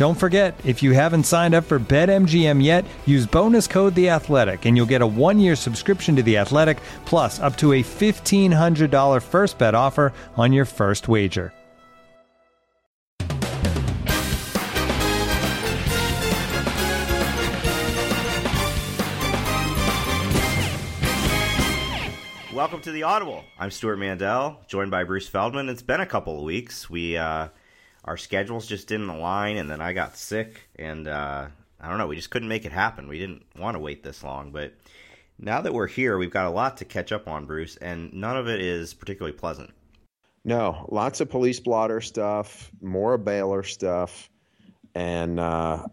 Don't forget, if you haven't signed up for BetMGM yet, use bonus code The Athletic, and you'll get a one-year subscription to The Athletic, plus up to a fifteen hundred dollar first bet offer on your first wager. Welcome to the Audible. I'm Stewart Mandel, joined by Bruce Feldman. It's been a couple of weeks. We uh, our schedules just didn't align, and then I got sick, and uh, I don't know. We just couldn't make it happen. We didn't want to wait this long, but now that we're here, we've got a lot to catch up on, Bruce, and none of it is particularly pleasant. No, lots of police blotter stuff, more Baylor stuff, and uh,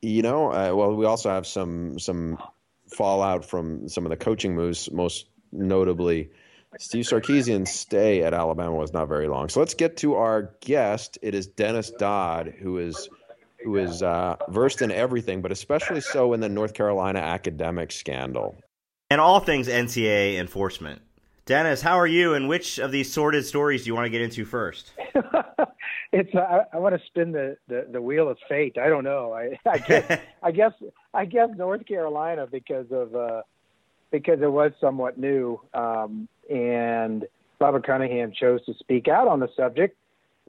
you know, uh, well, we also have some some fallout from some of the coaching moves, most notably. Steve Sarkisian's stay at Alabama was not very long. So let's get to our guest. It is Dennis Dodd, who is who is uh, versed in everything, but especially so in the North Carolina academic scandal and all things NCAA enforcement. Dennis, how are you? And which of these sordid stories do you want to get into first? it's uh, I, want to spin the, the, the wheel of fate. I don't know. I I guess I guess I guess North Carolina because of uh, because it was somewhat new. Um, and Robert Cunningham chose to speak out on the subject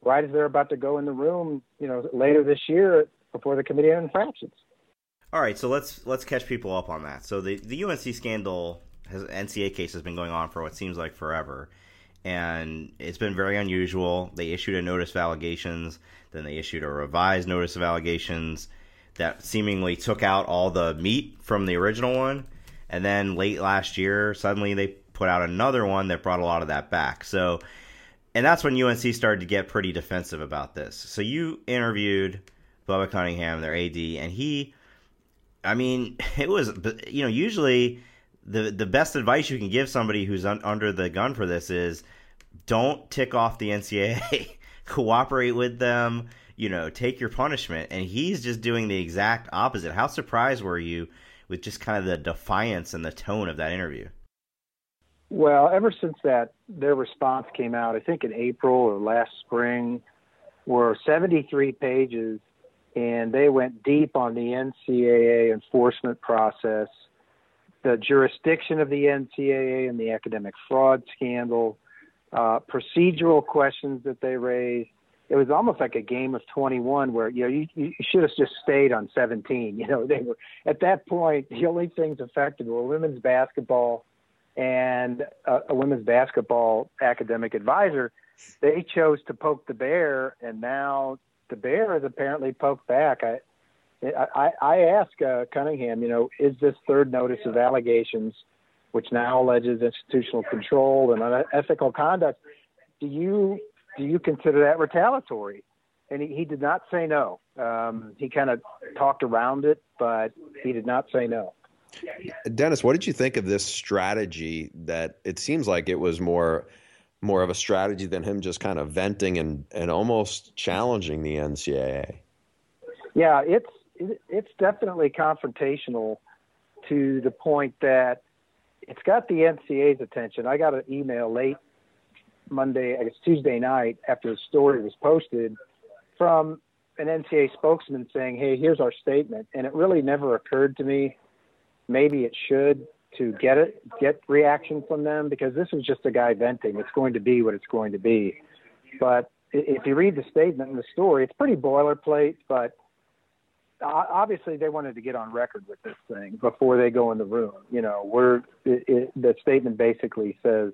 right as they're about to go in the room, you know, later this year before the Committee on Infractions. All right, so let's let's catch people up on that. So the the UNC scandal has NCAA case has been going on for what seems like forever, and it's been very unusual. They issued a notice of allegations, then they issued a revised notice of allegations that seemingly took out all the meat from the original one, and then late last year, suddenly they put out another one that brought a lot of that back. So, and that's when UNC started to get pretty defensive about this. So you interviewed Bubba Cunningham, their AD, and he, I mean, it was, you know, usually the the best advice you can give somebody who's un, under the gun for this is don't tick off the NCAA, cooperate with them, you know, take your punishment. And he's just doing the exact opposite. How surprised were you with just kind of the defiance and the tone of that interview? Well, ever since that their response came out, I think in April or last spring, were 73 pages, and they went deep on the NCAA enforcement process, the jurisdiction of the NCAA and the academic fraud scandal, uh, procedural questions that they raised. It was almost like a game of 21 where you know you, you should have just stayed on 17. You know they were at that point the only things affected were women's basketball and a, a women's basketball academic advisor, they chose to poke the bear, and now the bear has apparently poked back. I I, I asked uh, Cunningham, you know, is this third notice of allegations, which now alleges institutional control and unethical conduct, do you do you consider that retaliatory? And he, he did not say no. Um, he kind of talked around it, but he did not say no. Dennis, what did you think of this strategy that it seems like it was more more of a strategy than him just kind of venting and, and almost challenging the NCAA? Yeah, it's it's definitely confrontational to the point that it's got the NCAA's attention. I got an email late Monday, I guess Tuesday night after the story was posted from an NCA spokesman saying, "Hey, here's our statement," and it really never occurred to me maybe it should to get it get reaction from them because this is just a guy venting. It's going to be what it's going to be. But if you read the statement and the story, it's pretty boilerplate, but obviously they wanted to get on record with this thing before they go in the room. You know, we're it, it, the statement basically says,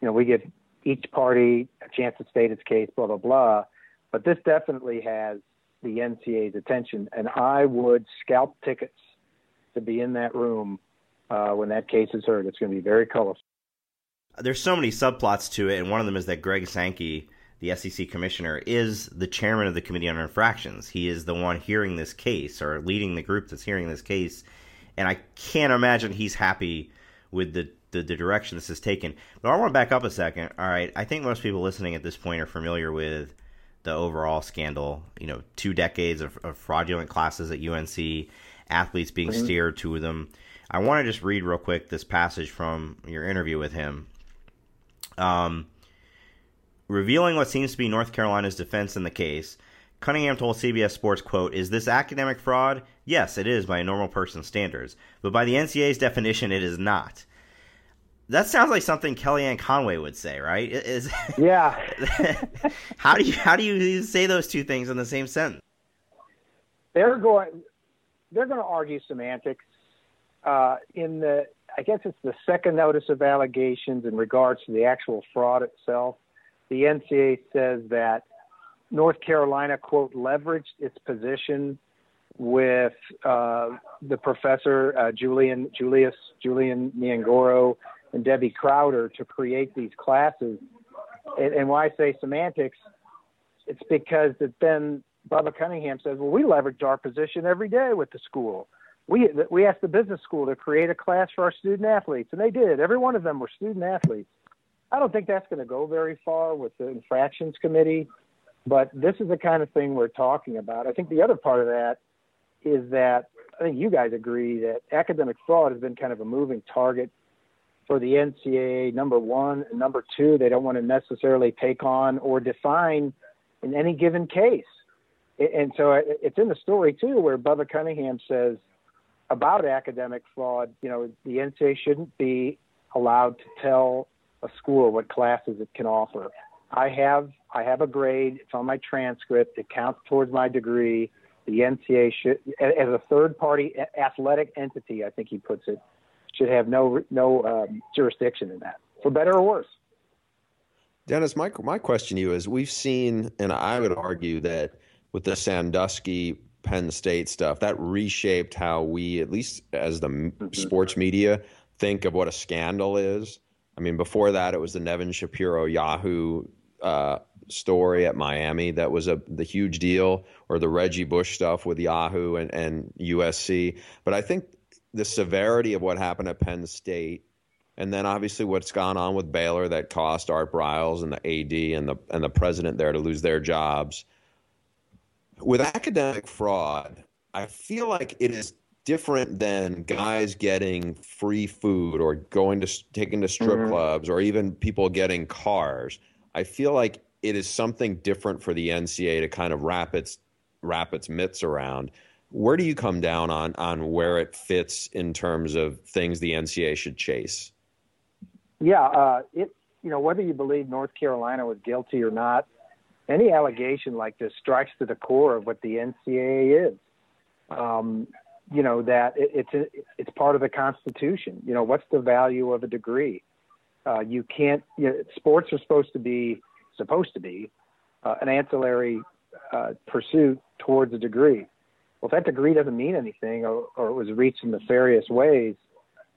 you know, we give each party a chance to state its case, blah blah blah. But this definitely has the NCAA's attention, and I would scalp tickets to be in that room uh, when that case is heard. It's going to be very colorful. There's so many subplots to it, and one of them is that Greg Sankey the SEC commissioner, is the chairman of the Committee on Infractions. He is the one hearing this case or leading the group that's hearing this case. And I can't imagine he's happy with the, the, the direction this has taken. But I want to back up a second. All right. I think most people listening at this point are familiar with the overall scandal. You know, two decades of, of fraudulent classes at UNC, athletes being mm-hmm. steered to them. I want to just read real quick this passage from your interview with him. Um, Revealing what seems to be North Carolina's defense in the case, Cunningham told CBS Sports, quote, Is this academic fraud? Yes, it is by a normal person's standards. But by the NCAA's definition, it is not. That sounds like something Kellyanne Conway would say, right? Is Yeah. how do you how do you say those two things in the same sentence? They're going they're going to argue semantics. Uh, in the I guess it's the second notice of allegations in regards to the actual fraud itself the NCA says that North Carolina, quote, leveraged its position with uh, the professor uh, Julian Julius Julian Nyangoro and Debbie Crowder to create these classes. And, and why I say semantics, it's because that then Bubba Cunningham says, well, we leverage our position every day with the school. We we asked the business school to create a class for our student athletes, and they did. Every one of them were student athletes. I don't think that's going to go very far with the infractions committee, but this is the kind of thing we're talking about. I think the other part of that is that I think you guys agree that academic fraud has been kind of a moving target for the NCAA. Number one, and number two, they don't want to necessarily take on or define in any given case. And so uh, it's in the story too, where Bubba Cunningham says about academic fraud, you know, the NCAA shouldn't be allowed to tell a school what classes it can offer. I have I have a grade. It's on my transcript. It counts towards my degree. The NCAA should, as a third party athletic entity, I think he puts it, should have no no um, jurisdiction in that, for better or worse. Dennis, my my question to you is: We've seen, and I would argue that with the Sandusky Penn State stuff, that reshaped how we, at least as the mm-hmm. sports media, think of what a scandal is. I mean, before that, it was the Nevin Shapiro Yahoo uh, story at Miami that was a the huge deal, or the Reggie Bush stuff with Yahoo and, and USC. But I think the severity of what happened at Penn State, and then obviously what's gone on with Baylor that cost Art Briles and the AD and the and the president there to lose their jobs. With academic fraud, I feel like it is different than guys getting free food or going to taking to strip mm-hmm. clubs or even people getting cars. I feel like it is something different for the NCAA to kind of wrap its wrap its mitts around. Where do you come down on on where it fits in terms of things the NCAA should chase? Yeah, uh, it you know whether you believe North Carolina was guilty or not, any allegation like this strikes to the core of what the NCAA is. Um, you know that it, it's a, it's part of the Constitution. You know, what's the value of a degree? Uh, you can't. You know, sports are supposed to be supposed to be uh, an ancillary uh, pursuit towards a degree. Well, if that degree doesn't mean anything, or, or it was reached in nefarious ways,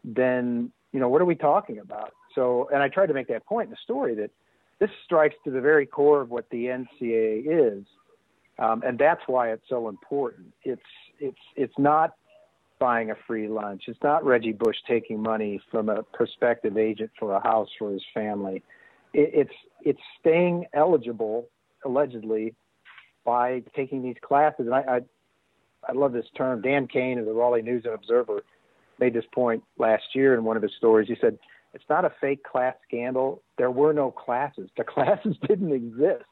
then you know what are we talking about? So, and I tried to make that point in the story that this strikes to the very core of what the NCAA is, um, and that's why it's so important. It's it's it's not buying a free lunch. It's not Reggie Bush taking money from a prospective agent for a house for his family. It, it's it's staying eligible allegedly by taking these classes. And I, I I love this term. Dan Kane of the Raleigh News and Observer made this point last year in one of his stories. He said it's not a fake class scandal. There were no classes. The classes didn't exist.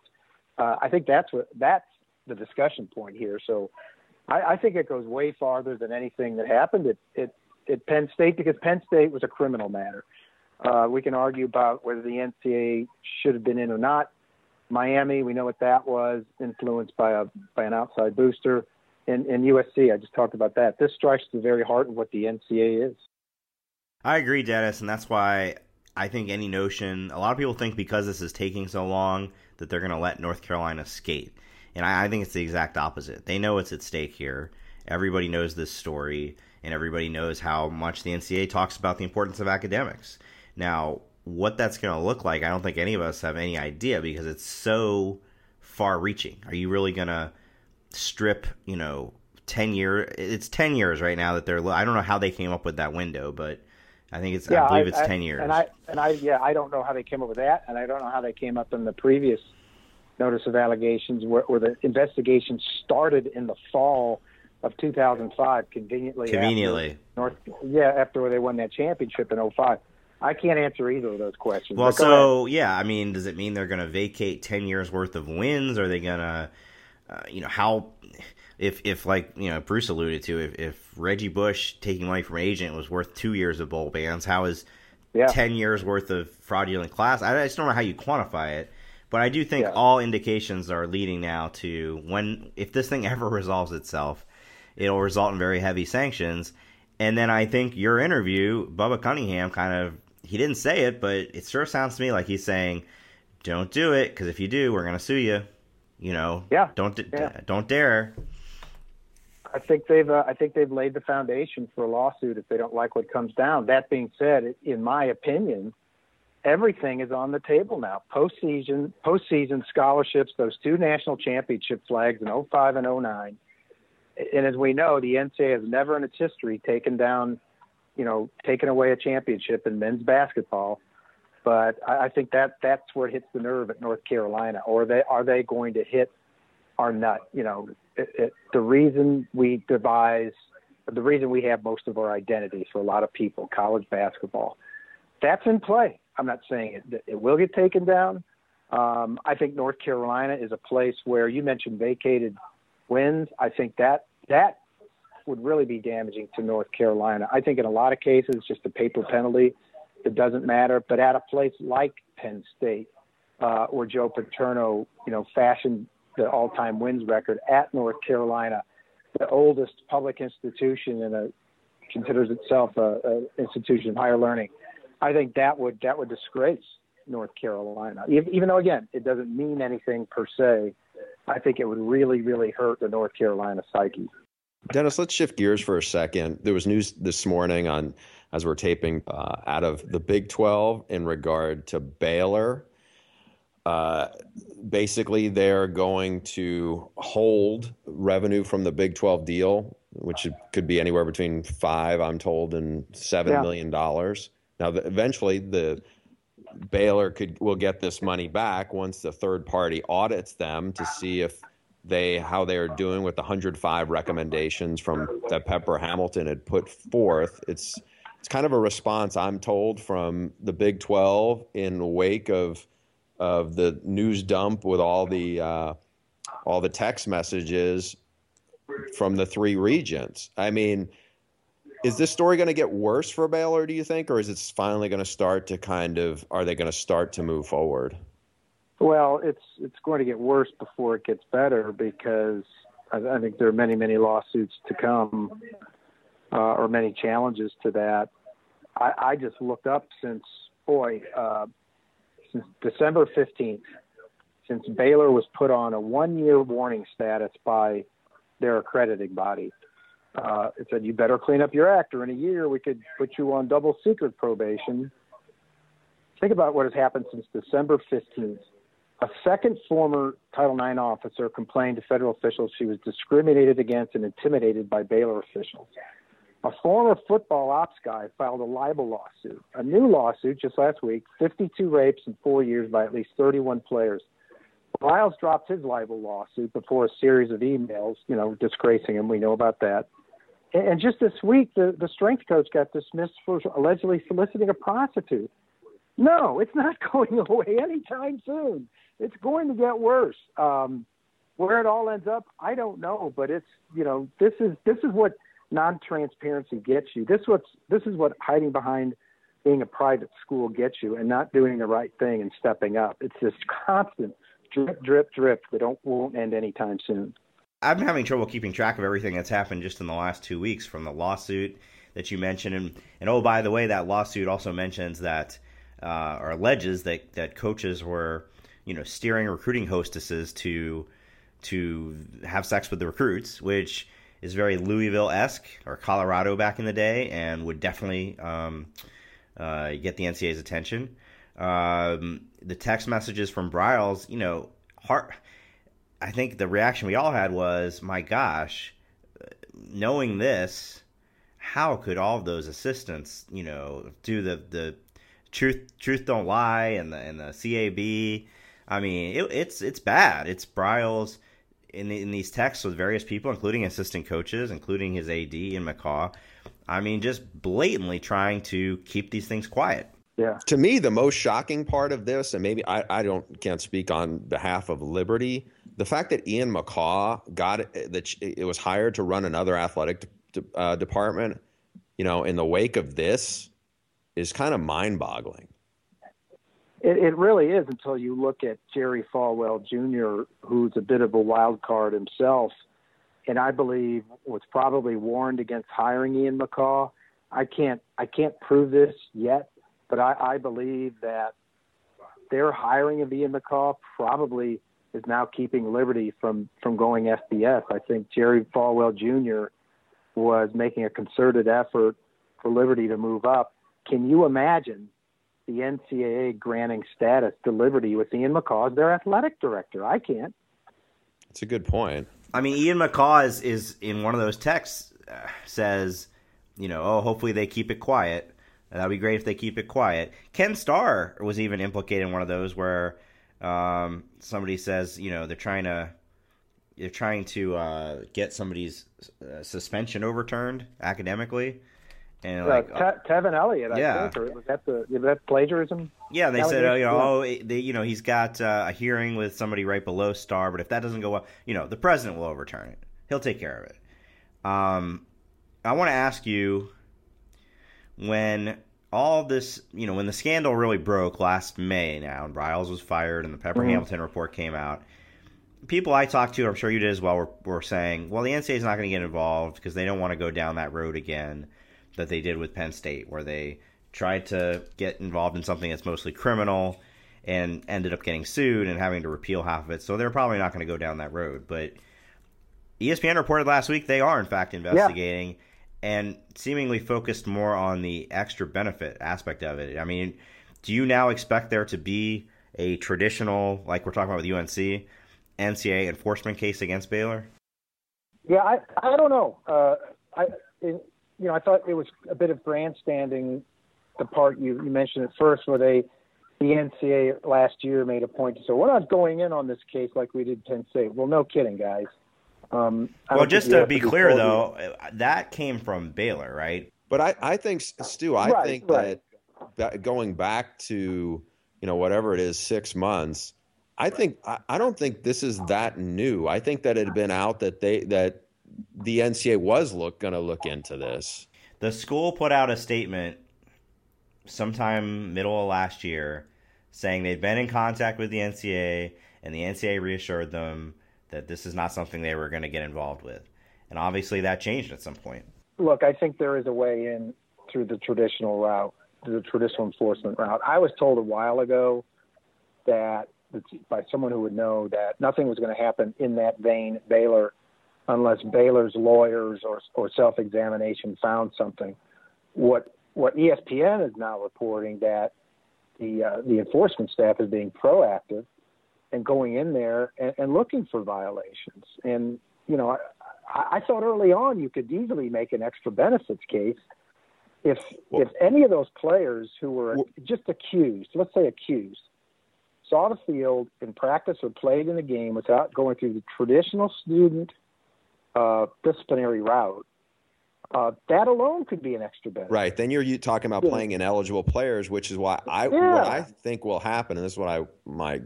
Uh, I think that's what that's the discussion point here. So I, I think it goes way farther than anything that happened at, at, at Penn State because Penn State was a criminal matter. Uh, we can argue about whether the NCAA should have been in or not. Miami, we know what that was, influenced by a by an outside booster. And, and USC, I just talked about that. This strikes the very heart of what the NCAA is. I agree, Dennis, and that's why I think any notion. A lot of people think because this is taking so long that they're going to let North Carolina skate, and I, I think it's the exact opposite. They know what's at stake here. Everybody knows this story, and everybody knows how much the NCAA talks about the importance of academics. Now, what that's going to look like, I don't think any of us have any idea because it's so far reaching. Are you really going to strip, you know, 10 years? It's 10 years right now that they're, I don't know how they came up with that window, but I think it's, yeah, I believe I, it's I, 10 years. And I, and I, yeah, I don't know how they came up with that. And I don't know how they came up in the previous notice of allegations where, where the investigation started in the fall of 2005, conveniently. Conveniently. North, yeah, after they won that championship in 05. I can't answer either of those questions. Well, so yeah, I mean, does it mean they're going to vacate ten years worth of wins? Are they going to, uh, you know, how? If if like you know Bruce alluded to, if, if Reggie Bush taking money from an agent was worth two years of bowl bans, how is yeah. ten years worth of fraudulent class? I just don't know how you quantify it. But I do think yeah. all indications are leading now to when if this thing ever resolves itself, it'll result in very heavy sanctions. And then I think your interview, Bubba Cunningham, kind of he didn't say it, but it sure sounds to me like he's saying, "Don't do it, because if you do, we're gonna sue you." You know, yeah, don't yeah. don't dare. I think they've uh, I think they've laid the foundation for a lawsuit if they don't like what comes down. That being said, in my opinion, everything is on the table now. Postseason postseason scholarships, those two national championship flags in 05 and 09. And as we know, the NCAA has never in its history taken down you know, taken away a championship in men's basketball. But I, I think that that's where it hits the nerve at North Carolina. Or they are they going to hit our nut? You know, it, it, the reason we devise, the reason we have most of our identity for a lot of people, college basketball, that's in play. I'm not saying it, it will get taken down. Um, I think North Carolina is a place where you mentioned vacated wins. I think that that would really be damaging to North Carolina. I think in a lot of cases, just a paper penalty that doesn't matter. But at a place like Penn State, uh, where Joe Paterno, you know, fashioned the all-time wins record at North Carolina, the oldest public institution and a considers itself a, a institution of higher learning. I think that would that would disgrace North Carolina. Even though again, it doesn't mean anything per se. I think it would really, really hurt the North Carolina psyche. Dennis, let's shift gears for a second. There was news this morning on as we're taping uh, out of the Big 12 in regard to Baylor. Uh, basically, they're going to hold revenue from the Big 12 deal, which could be anywhere between five, I'm told, and seven yeah. million dollars. Now, the, eventually, the Baylor could will get this money back once the third party audits them to see if they how they are doing with the 105 recommendations from that Pepper Hamilton had put forth. It's it's kind of a response I'm told from the Big 12 in the wake of of the news dump with all the uh, all the text messages from the three regents. I mean, is this story going to get worse for Baylor? Do you think, or is it finally going to start to kind of? Are they going to start to move forward? Well, it's it's going to get worse before it gets better because I, I think there are many many lawsuits to come, uh, or many challenges to that. I, I just looked up since boy uh, since December fifteenth, since Baylor was put on a one year warning status by their accrediting body. Uh, it said you better clean up your act, or in a year we could put you on double secret probation. Think about what has happened since December fifteenth a second former Title IX officer complained to federal officials she was discriminated against and intimidated by Baylor officials. A former football ops guy filed a libel lawsuit. A new lawsuit just last week 52 rapes in four years by at least 31 players. Briles dropped his libel lawsuit before a series of emails, you know, disgracing him. We know about that. And just this week, the, the strength coach got dismissed for allegedly soliciting a prostitute. No, it's not going away anytime soon it's going to get worse. Um, where it all ends up, I don't know, but it's you know this is this is what non-transparency gets you. This what's this is what hiding behind being a private school gets you, and not doing the right thing and stepping up. It's this constant drip, drip, drip that don't won't end anytime soon. I'm having trouble keeping track of everything that's happened just in the last two weeks, from the lawsuit that you mentioned, and and oh by the way, that lawsuit also mentions that uh, or alleges that that coaches were you know steering recruiting hostesses to to have sex with the recruits, which is very Louisville esque or Colorado back in the day, and would definitely um, uh, get the NCAA's attention. Um, the text messages from Briles, you know, heart. I think the reaction we all had was, "My gosh, knowing this, how could all of those assistants, you know, do the the truth truth don't lie and the and the CAB? I mean, it, it's it's bad. It's Briles in in these texts with various people, including assistant coaches, including his AD and McCaw. I mean, just blatantly trying to keep these things quiet. Yeah. To me, the most shocking part of this, and maybe I, I don't can't speak on behalf of Liberty, the fact that Ian McCaw got that it was hired to run another athletic de, uh, department, you know, in the wake of this, is kind of mind-boggling. It, it really is until you look at Jerry Falwell Jr., who's a bit of a wild card himself, and I believe was probably warned against hiring Ian McCaw. I can't I can't prove this yet, but I, I believe that their hiring of Ian McCaw probably is now keeping Liberty from from going FBS. I think Jerry Falwell Jr. was making a concerted effort for Liberty to move up. Can you imagine the NCAA granting status to Liberty with Ian McCaw as their athletic director? I can't. That's a good point. I mean, Ian McCaw is, is in one of those texts uh, says, you know, oh, hopefully they keep it quiet. That'd be great if they keep it quiet. Ken Starr was even implicated in one of those where um, somebody says, you know, they're trying to they're trying to uh, get somebody's uh, suspension overturned academically. And like uh, Te- Tevin Elliott, I yeah. think, or was that the was that plagiarism? Yeah, they said, oh, you know, oh, they, you know, he's got uh, a hearing with somebody right below Starr, but if that doesn't go well, you know, the president will overturn it. He'll take care of it. Um, I want to ask you when all this, you know, when the scandal really broke last May now, and Briles was fired and the Pepper mm-hmm. Hamilton report came out, people I talked to, I'm sure you did as well, were, were saying, well, the NCAA is not going to get involved because they don't want to go down that road again that they did with Penn State, where they tried to get involved in something that's mostly criminal and ended up getting sued and having to repeal half of it. So they're probably not going to go down that road. But ESPN reported last week they are, in fact, investigating. Yeah and seemingly focused more on the extra benefit aspect of it. I mean, do you now expect there to be a traditional, like we're talking about with UNC, NCAA enforcement case against Baylor? Yeah, I I don't know. Uh, I it, you know I thought it was a bit of grandstanding. The part you, you mentioned at first, where they the NCA last year made a point to say we're not going in on this case like we did Penn State. Well, no kidding, guys. Um, well, just to be clear, though, that came from Baylor, right? But I, I think, Stew, I right, think right. That, that going back to you know whatever it is, six months. I think I, I don't think this is that new. I think that it had been out that they that the NCAA was look going to look into this. The school put out a statement sometime middle of last year saying they'd been in contact with the NCAA and the NCAA reassured them that this is not something they were going to get involved with. And obviously that changed at some point. Look, I think there is a way in through the traditional route, the traditional enforcement route. I was told a while ago that by someone who would know that nothing was going to happen in that vein at Baylor unless Baylor's lawyers or, or self-examination found something. What what ESPN is now reporting that the uh, the enforcement staff is being proactive and going in there and, and looking for violations. And you know, I, I thought early on you could easily make an extra benefits case if well, if any of those players who were well, just accused, let's say accused, saw the field in practice or played in the game without going through the traditional student uh, disciplinary route, uh, that alone could be an extra benefit. Right. Then you're you talking about yeah. playing ineligible players, which is why I yeah. what I think will happen, and this is what I my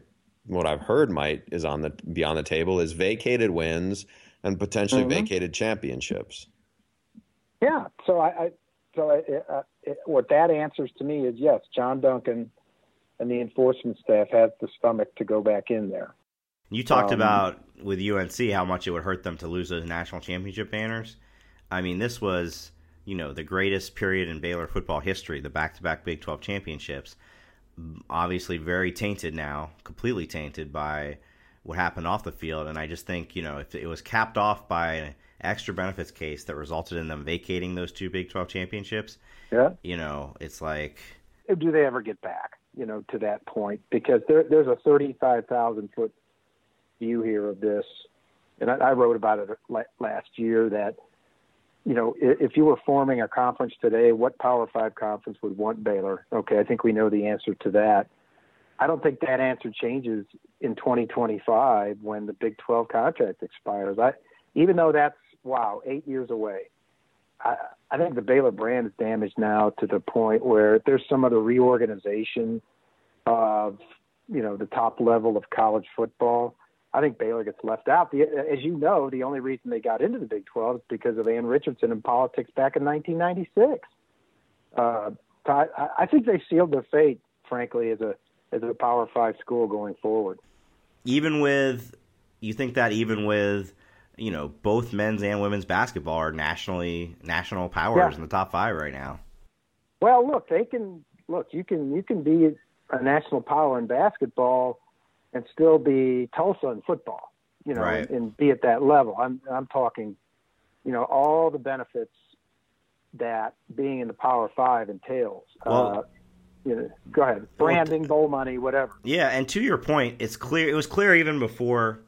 what I've heard might is on the be on the table is vacated wins and potentially mm-hmm. vacated championships. Yeah. So I, I so it, uh, it, what that answers to me is yes, Jon Duncan and the enforcement staff has the stomach to go back in there. You talked um, about with UNC how much it would hurt them to lose those national championship banners. I mean, this was you know the greatest period in Baylor football history, the back-to-back Big 12 championships. Obviously, very tainted now, completely tainted by what happened off the field. And I just think you know if it was capped off by an extra benefits case that resulted in them vacating those two Big 12 championships, yeah, you know, it's like, do they ever get back? You know, to that point because there, there's a 35,000 foot view here of this, and I, I wrote about it last year that you know, if you were forming a conference today, what Power Five conference would want Baylor? Okay, I think we know the answer to that. I don't think that answer changes in 2025 when the Big 12 contract expires. I, even though that's wow, eight years away. I, I think the Baylor brand is damaged now to the point where there's some other reorganization of you know the top level of college football, I think Baylor gets left out. The, as you know, the only reason they got into the Big 12 is because of Ann Richardson and politics back in 1996. Uh, I, I think they sealed their fate, frankly, as a as a Power Five school going forward. Even with, you think that even with, you know, both men's and women's basketball are nationally national powers yeah. in the top five right now. Well, look, they can look. You can you can be a national power in basketball and still be Tulsa in football, you know, right. and, and be at that level. I'm I'm talking, you know, all the benefits that being in the Power Five entails. Well, uh, you know, go ahead. Branding, bowl money, whatever. Yeah, and to your point, it's clear. It was clear even before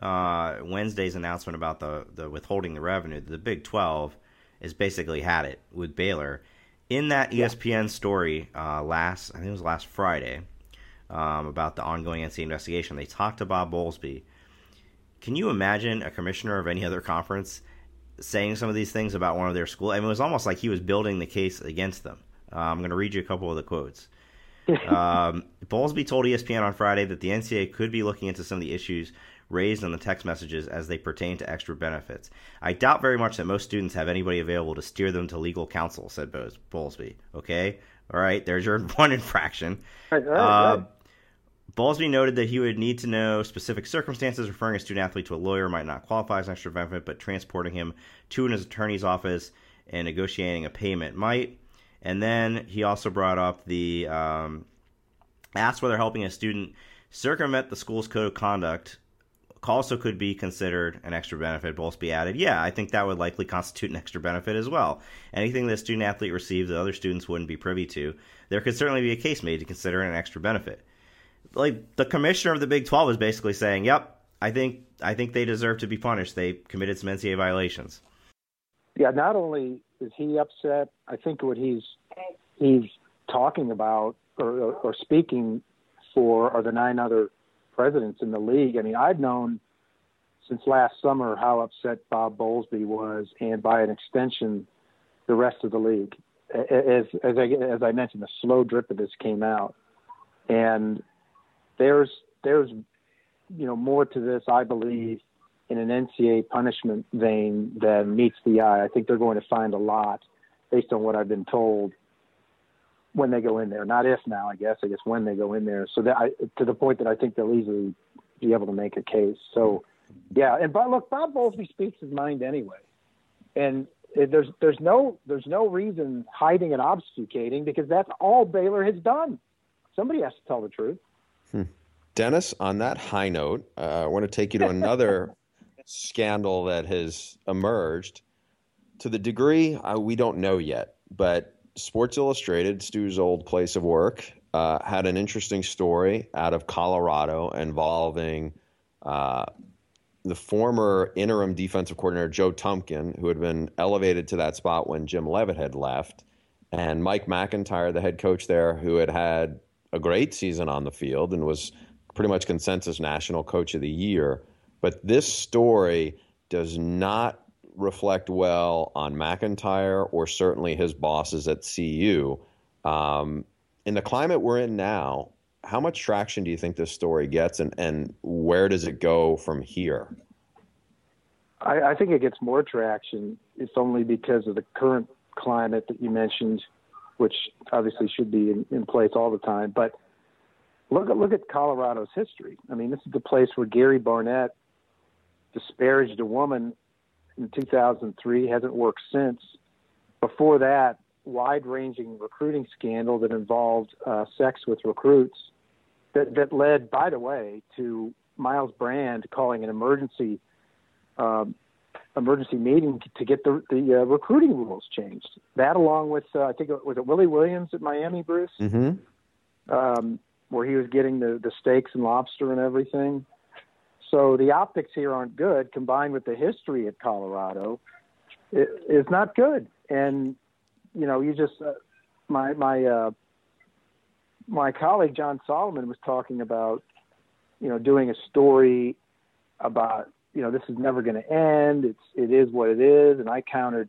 uh, Wednesday's announcement about the the withholding the revenue. The Big Twelve has basically had it with Baylor. In that ESPN yeah. story uh, last, I think it was last Friday, um, about the ongoing NCAA investigation. They talked to Bob Bowlesby. Can you imagine a commissioner of any other conference saying some of these things about one of their schools? I mean, it was almost like he was building the case against them. Uh, I'm going to read you a couple of the quotes. um, Bowlesby told ESPN on Friday that the NCAA could be looking into some of the issues raised in the text messages as they pertain to extra benefits. I doubt very much that most students have anybody available to steer them to legal counsel, said Bowlesby. Okay? All right, there's your one infraction. Right, right, uh, right. Bowlesby noted that he would need to know specific circumstances. Referring a student athlete to a lawyer might not qualify as an extra benefit, but transporting him to an attorney's office and negotiating a payment might. And then he also brought up the um, asked whether helping a student circumvent the school's code of conduct also could be considered an extra benefit. Bowlesby added, "Yeah, I think that would likely constitute an extra benefit as well. Anything that a student athlete receives that other students wouldn't be privy to, there could certainly be a case made to consider an extra benefit." Like the commissioner of the Big Twelve is basically saying, "Yep, I think I think they deserve to be punished. They committed some NCAA violations." Yeah, not only is he upset, I think what he's he's talking about or, or speaking for are the nine other presidents in the league. I mean, I've known since last summer how upset Bob Bowlesby was, and by an extension, the rest of the league. As as I as I mentioned, the slow drip of this came out, and there's there's you know more to this, I believe, in an NCAA punishment vein than meets the eye. I think they're going to find a lot based on what I've been told when they go in there. Not if now, I guess. I guess when they go in there. So that I, to the point that I think they'll easily be able to make a case. So yeah, and but look, Bob Bowlesby speaks his mind anyway, and there's there's no there's no reason hiding and obfuscating because that's all Baylor has done. Somebody has to tell the truth. Hmm. Dennis, on that high note, uh, I want to take you to another scandal that has emerged. To the degree uh, we don't know yet, but Sports Illustrated, Stew's old place of work, uh, had an interesting story out of Colorado involving uh, the former interim defensive coordinator Joe Tumpkin, who had been elevated to that spot when Jim Leavitt had left, and Mike MacIntyre, the head coach there, who had had a great season on the field and was pretty much consensus national coach of the year. But this story does not reflect well on MacIntyre or certainly his bosses at CU. Um, in the climate we're in now, how much traction do you think this story gets, and, and where does it go from here? I, I think it gets more traction. It's only because of the current climate that you mentioned which obviously should be in, in place all the time. But look at look at Colorado's history. I mean, this is the place where Gary Barnett disparaged a woman in 2003, hasn't worked since. Before that, wide-ranging recruiting scandal that involved uh, sex with recruits that that led, by the way, to Myles Brand calling an emergency um, emergency meeting to get the the uh, recruiting rules changed. That, along with uh, I think it was it Willie Williams at Miami, Bruce, Mm-hmm. um, where he was getting the the steaks and lobster and everything. So the optics here aren't good, combined with the history at Colorado, it, it's not good. And you know, you just uh, my my uh, my colleague Jon Solomon was talking about you know doing a story about you know this is never going to end. It's it is what it is, and I countered.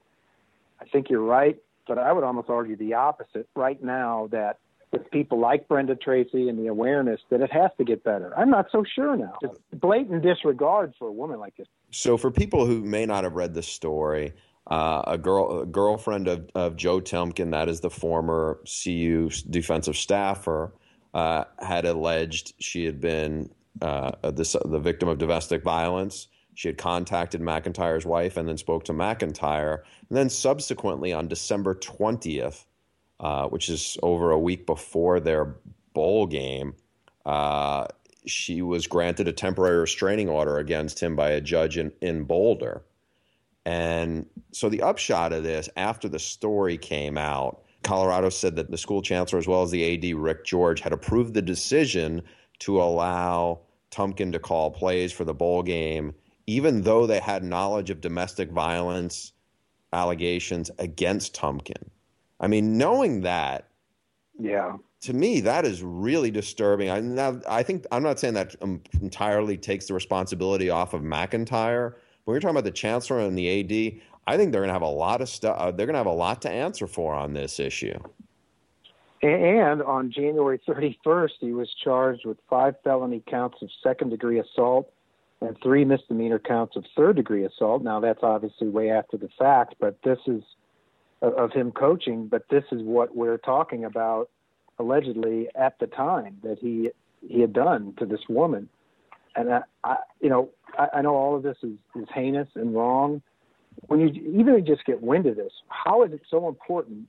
I think you're right, but I would almost argue the opposite right now that with people like Brenda Tracy and the awareness that it has to get better. I'm not so sure now. Just blatant disregard for a woman like this. So, for people who may not have read the story, uh, a girl, a girlfriend of, of Joe Tumpkin, that is the former CU defensive staffer, uh, had alleged she had been uh, the, the victim of domestic violence. She had contacted MacIntyre's wife and then spoke to MacIntyre. And then subsequently on December 20th, uh, which is over a week before their bowl game, uh, she was granted a temporary restraining order against him by a judge in, in Boulder. And so the upshot of this, after the story came out, Colorado said that the school chancellor, as well as the AD, Rick George, had approved the decision to allow Tumpkin to call plays for the bowl game, even though they had knowledge of domestic violence allegations against Tumpkin. I mean, knowing that, Yeah. to me, that is really disturbing. I, now, I think I'm not saying that um, entirely takes the responsibility off of MacIntyre. When you're talking about the chancellor and the AD, I think they're going to have a lot of stuff. Uh, they're going to have a lot to answer for on this issue. And on January 31st, he was charged with five felony counts of second degree assault and three misdemeanor counts of third degree assault. Now, that's obviously way after the fact, but this is of him coaching, but this is what we're talking about allegedly at the time that he he had done to this woman. And I, I you know, I, I know all of this is, is heinous and wrong. When you even just get wind of this, how is it so important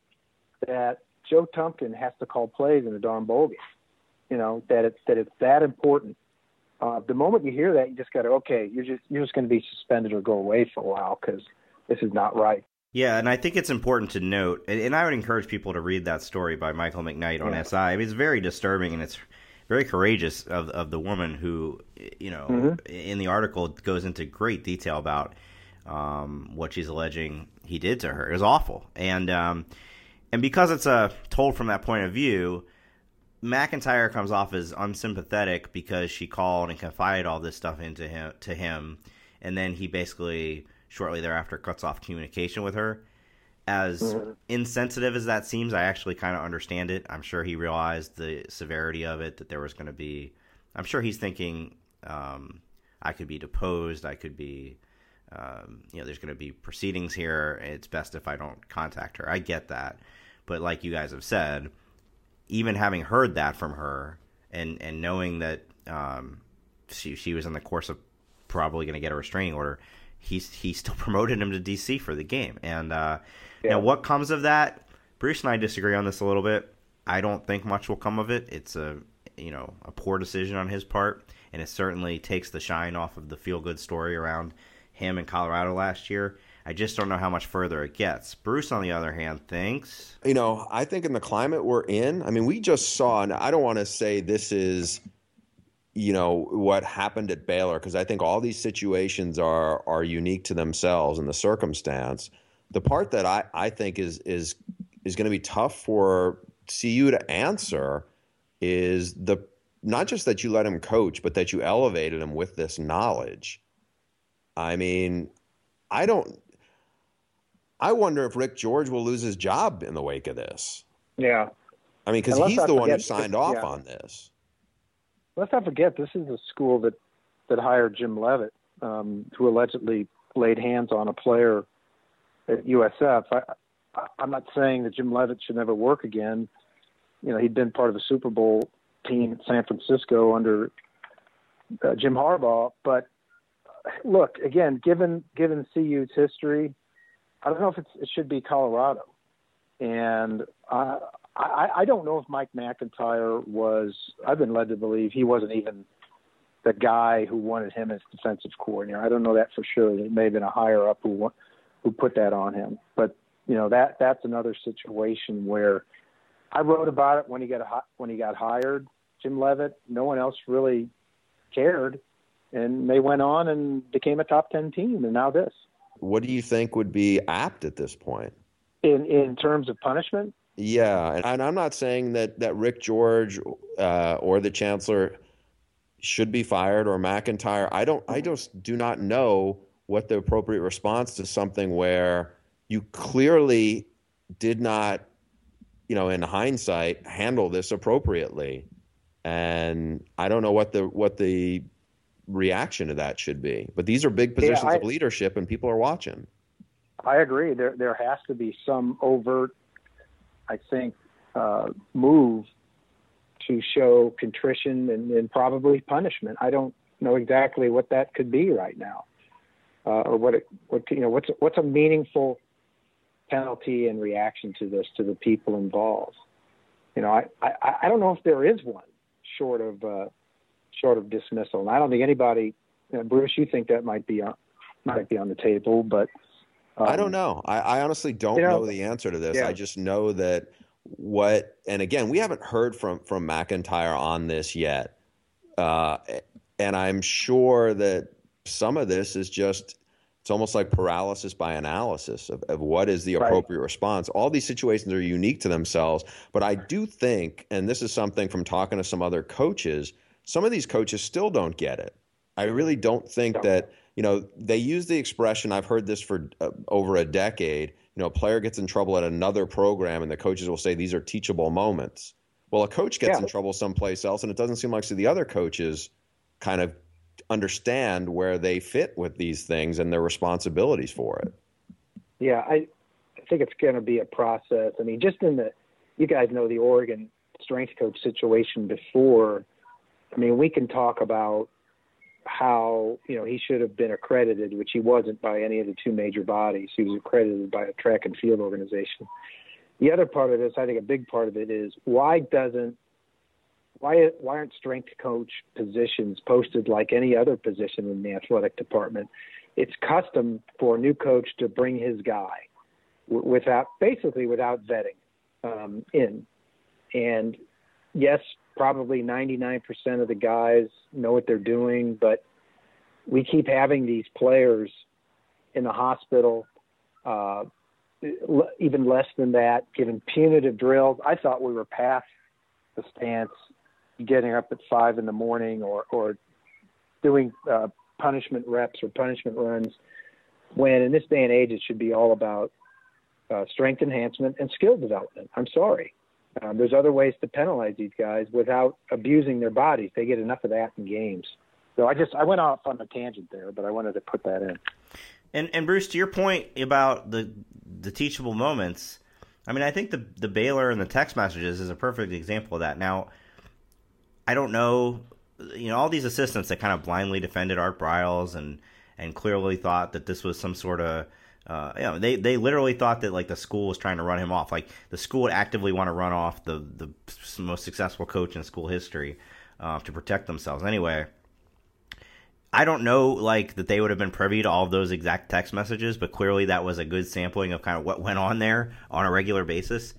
that Joe Tumpkin has to call plays in a darn bowl game? You know that it's that it's that important. Uh, the moment you hear that, you just got to okay, you're just you're just going to be suspended or go away for a while because this is not right. Yeah, and I think it's important to note, and, I would encourage people to read that story by Michael McKnight on Yeah. SI. I mean, it's very disturbing and it's very courageous of of the woman who, you know, Mhm. in the article goes into great detail about um, what she's alleging he did to her. It was awful, and um, and because it's uh, told from that point of view, MacIntyre comes off as unsympathetic because she called and confided all this stuff into him to him, and then he basically shortly thereafter cuts off communication with her. As Mhm. insensitive as that seems, I actually kind of understand it. I'm sure he realized the severity of it, that there was going to be. I'm sure he's thinking, um, I could be deposed, I could be, um, you know, there's going to be proceedings here. It's best if I don't contact her. I get that, but like you guys have said, even having heard that from her and and knowing that um, she she was in the course of probably going to get a restraining order, he's he still promoted him to DC for the game. And uh, Yeah. now what comes of that? Bruce and I disagree on this a little bit. I don't think much will come of it. It's a you know a poor decision on his part, and it certainly takes the shine off of the feel good story around him in Colorado last year. I just don't know how much further it gets. Bruce, on the other hand, thinks You know, I think in the climate we're in, I mean, we just saw, and I don't want to say this is, you know, what happened at Baylor, because I think all these situations are are unique to themselves and the circumstance. The part that I, I think is is is going to be tough for CU to answer is the not just that you let him coach, but that you elevated him with this knowledge. I mean, I don't. I wonder if Rick George will lose his job in the wake of this. Yeah. I mean, because he's the one who signed off yeah. on this. Let's not forget this is the school that that hired Jim Leavitt, um, who allegedly laid hands on a player at USF. I, I, I'm not saying that Jim Leavitt should never work again. You know, he'd been part of a Super Bowl team at San Francisco under uh, Jim Harbaugh. But look, again, given given CU's history, I don't know if it should be Colorado, and I, I I don't know if Mike MacIntyre was. I've been led to believe he wasn't even the guy who wanted him as defensive coordinator. I don't know that for sure. It may have been a higher up who who put that on him. But you know that that's another situation where I wrote about it when he got when he got hired. Jim Leavitt. No one else really cared, and they went on and became a top ten team, and now this. What do you think would be apt at this point? In in terms of punishment? Yeah, and I'm not saying that that Rick George uh, or the chancellor should be fired or MacIntyre. I don't. I just do not know what the appropriate response to something where you clearly did not, you know, in hindsight, handle this appropriately, and I don't know what the what the reaction to that should be. But these are big positions yeah, I, of leadership, and people are watching. I agree. There there has to be some overt, I think, uh, move to show contrition and, and, probably punishment. I don't know exactly what that could be right now, uh, or what it, what you know what's what's a meaningful penalty and reaction to this to the people involved. You know, I I, I don't know if there is one short of uh, short of dismissal, and I don't think anybody. You know, Bruce, you think that might be on might be on the table, but um, I don't know. I, I honestly don't you know, know, the answer to this. Yeah. I just know that what and again we haven't heard from from MacIntyre on this yet uh, and I'm sure that some of this is just it's almost like paralysis by analysis of, of what is the appropriate right. response. All these situations are unique to themselves, but I do think, and this is something from talking to some other coaches, some of these coaches still don't get it. I really don't think no. that, you know, they use the expression, I've heard this for uh, over a decade, you know, a player gets in trouble at another program and the coaches will say these are teachable moments. Well, a coach gets yeah. in trouble someplace else and it doesn't seem like so the other coaches kind of understand where they fit with these things and their responsibilities for it. Yeah, I I think it's going to be a process. I mean, just in the you guys know the Oregon strength coach situation before. I mean, we can talk about how you know he should have been accredited, which he wasn't by any of the two major bodies. He was accredited by a track and field organization. The other part of this, I think, a big part of it is why doesn't why why aren't strength coach positions posted like any other position in the athletic department? It's custom for a new coach to bring his guy without basically without vetting um, in, and yes, probably 99% of the guys know what they're doing, but we keep having these players in the hospital, uh, even less than that, given punitive drills. I thought we were past the stance, getting up at five in the morning or, or doing uh, punishment reps or punishment runs, when in this day and age it should be all about uh, strength enhancement and skill development. I'm sorry. Um, there's other ways to penalize these guys without abusing their bodies. They get enough of that in games. So I just I went off on a tangent there, but I wanted to put that in. And and Bruce, to your point about the the teachable moments, I mean, I think the the Baylor and the text messages is a perfect example of that. Now, I don't know, you know, all these assistants that kind of blindly defended Art Briles and and clearly thought that this was some sort of uh, you know, they they literally thought that like the school was trying to run him off. Like the school would actively want to run off the the most successful coach in school history uh, to protect themselves. Anyway, I don't know like that they would have been privy to all of those exact text messages, but clearly that was a good sampling of kind of what went on there on a regular basis.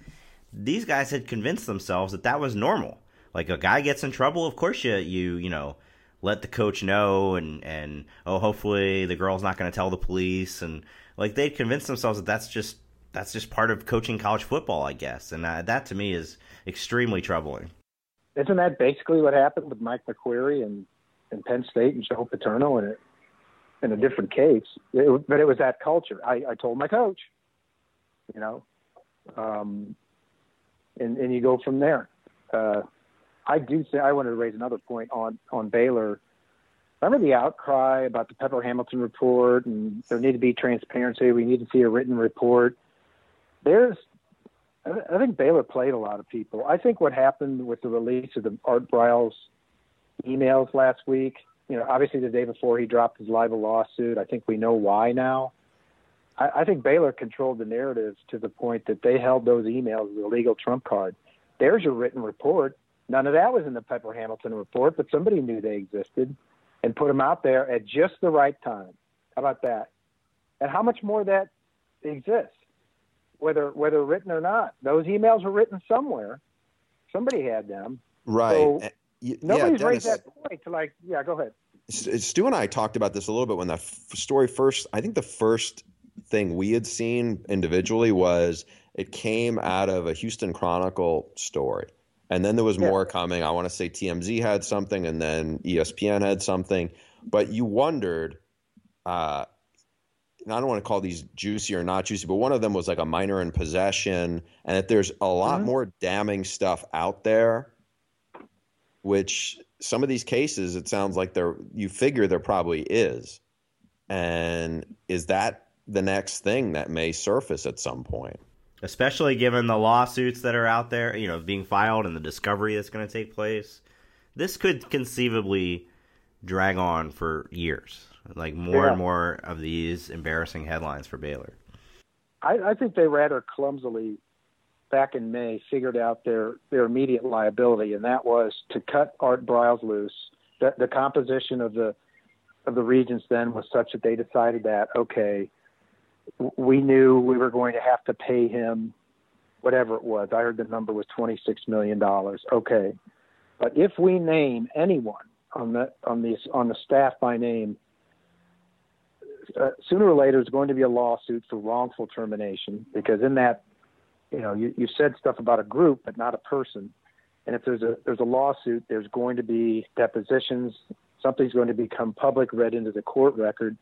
These guys had convinced themselves that that was normal. Like a guy gets in trouble, of course you you you know let the coach know and and oh hopefully the girl's not going to tell the police and like they convince themselves that that's just that's just part of coaching college football, I guess, and uh, that to me is extremely troubling. Isn't that basically what happened with Mike McQueary and, and Penn State and Joe Paterno in a, in a different case? It, but it was that culture. I, I told my coach, you know, um, and, and you go from there. Uh, I do say I wanted to raise another point on on Baylor remember the outcry about the Pepper Hamilton report and there need to be transparency. We need to see a written report. There's I think Baylor played a lot of people. I think what happened with the release of the Art Briles emails last week, you know, obviously the day before he dropped his libel lawsuit. I think we know why now. I, I think Baylor controlled the narrative to the point that they held those emails as a legal trump card. There's your written report. None of that was in the Pepper Hamilton report, but somebody knew they existed and put them out there at just the right time. How about that? And how much more that exists? whether whether written or not. Those emails were written somewhere. Somebody had them. Right. So yeah, nobody's Dennis, raised that point to like, yeah, go ahead. Stew and I talked about this a little bit when that story first. I think the first thing we had seen individually was it came out of a Houston Chronicle story. And then there was more coming. I want to say TMZ had something, and then ESPN had something. But you wondered, uh, I don't want to call these juicy or not juicy, but one of them was like a minor in possession, and that there's a lot mm-hmm. more damning stuff out there, which some of these cases it sounds like there you figure there probably is, and is that the next thing that may surface at some point? Especially given the lawsuits that are out there, you know, being filed and the discovery that's going to take place, this could conceivably drag on for years like more yeah. and more of these embarrassing headlines for Baylor. I, I think they rather clumsily back in May figured out their their immediate liability, and that was to cut Art Briles loose. The, the composition of the of the regents then was such that they decided that okay, we knew we were going to have to pay him whatever it was. I heard the number was twenty six million dollars. Okay, but if we name anyone on the on the on the staff by name uh, sooner or later there's going to be a lawsuit for wrongful termination because in that, you know, you, you said stuff about a group but not a person, and if there's a there's a lawsuit, there's going to be depositions. Something's going to become public, read into the court record,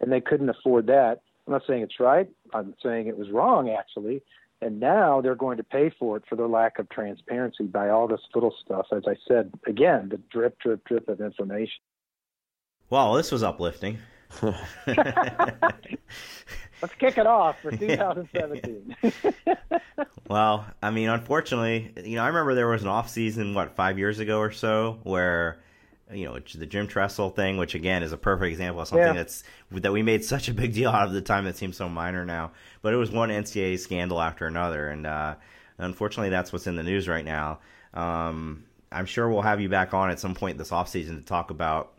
and they couldn't afford that. I'm not saying it's right. I'm saying it was wrong actually. And now they're going to pay for it for their lack of transparency by all this little stuff. As I said, again, the drip, drip, drip of information. Wow, this was uplifting. Let's kick it off for 2017. well, I mean, unfortunately, you know, I remember there was an off season, what, five years ago or so, where you know the Jim Tressel thing, which again is a perfect example of something yeah. that's that we made such a big deal out of the time that seems so minor now. But it was one NCAA scandal after another, and uh, unfortunately, that's what's in the news right now. Um, I'm sure we'll have you back on at some point this offseason to talk about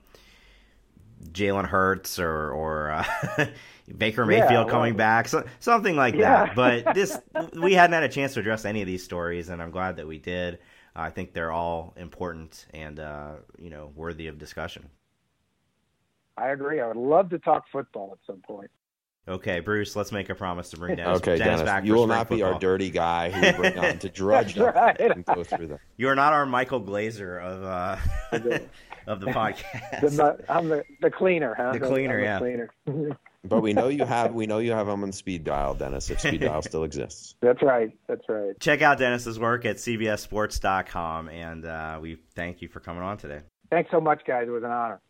Jalen Hurts or or uh, Baker Mayfield yeah, well, coming back, so, something like yeah. that. But this we hadn't had a chance to address any of these stories, and I'm glad that we did. I think they're all important and uh, you know worthy of discussion. I agree. I would love to talk football at some point. Okay, Bruce, let's make a promise to bring Dennis, okay, Dennis, Dennis back. You will not be our dirty guy who bring on to drudge right. and go through them. You are not our Michael Glazer of uh, of the podcast. the, I'm the, the cleaner, huh? The cleaner, yeah. Cleaner. But we know you have we know you have him on speed dial, Dennis. If speed dial still exists. That's right. That's right. Check out Dennis's work at cbssports.com, and uh, we thank you for coming on today. Thanks so much, guys. It was an honor.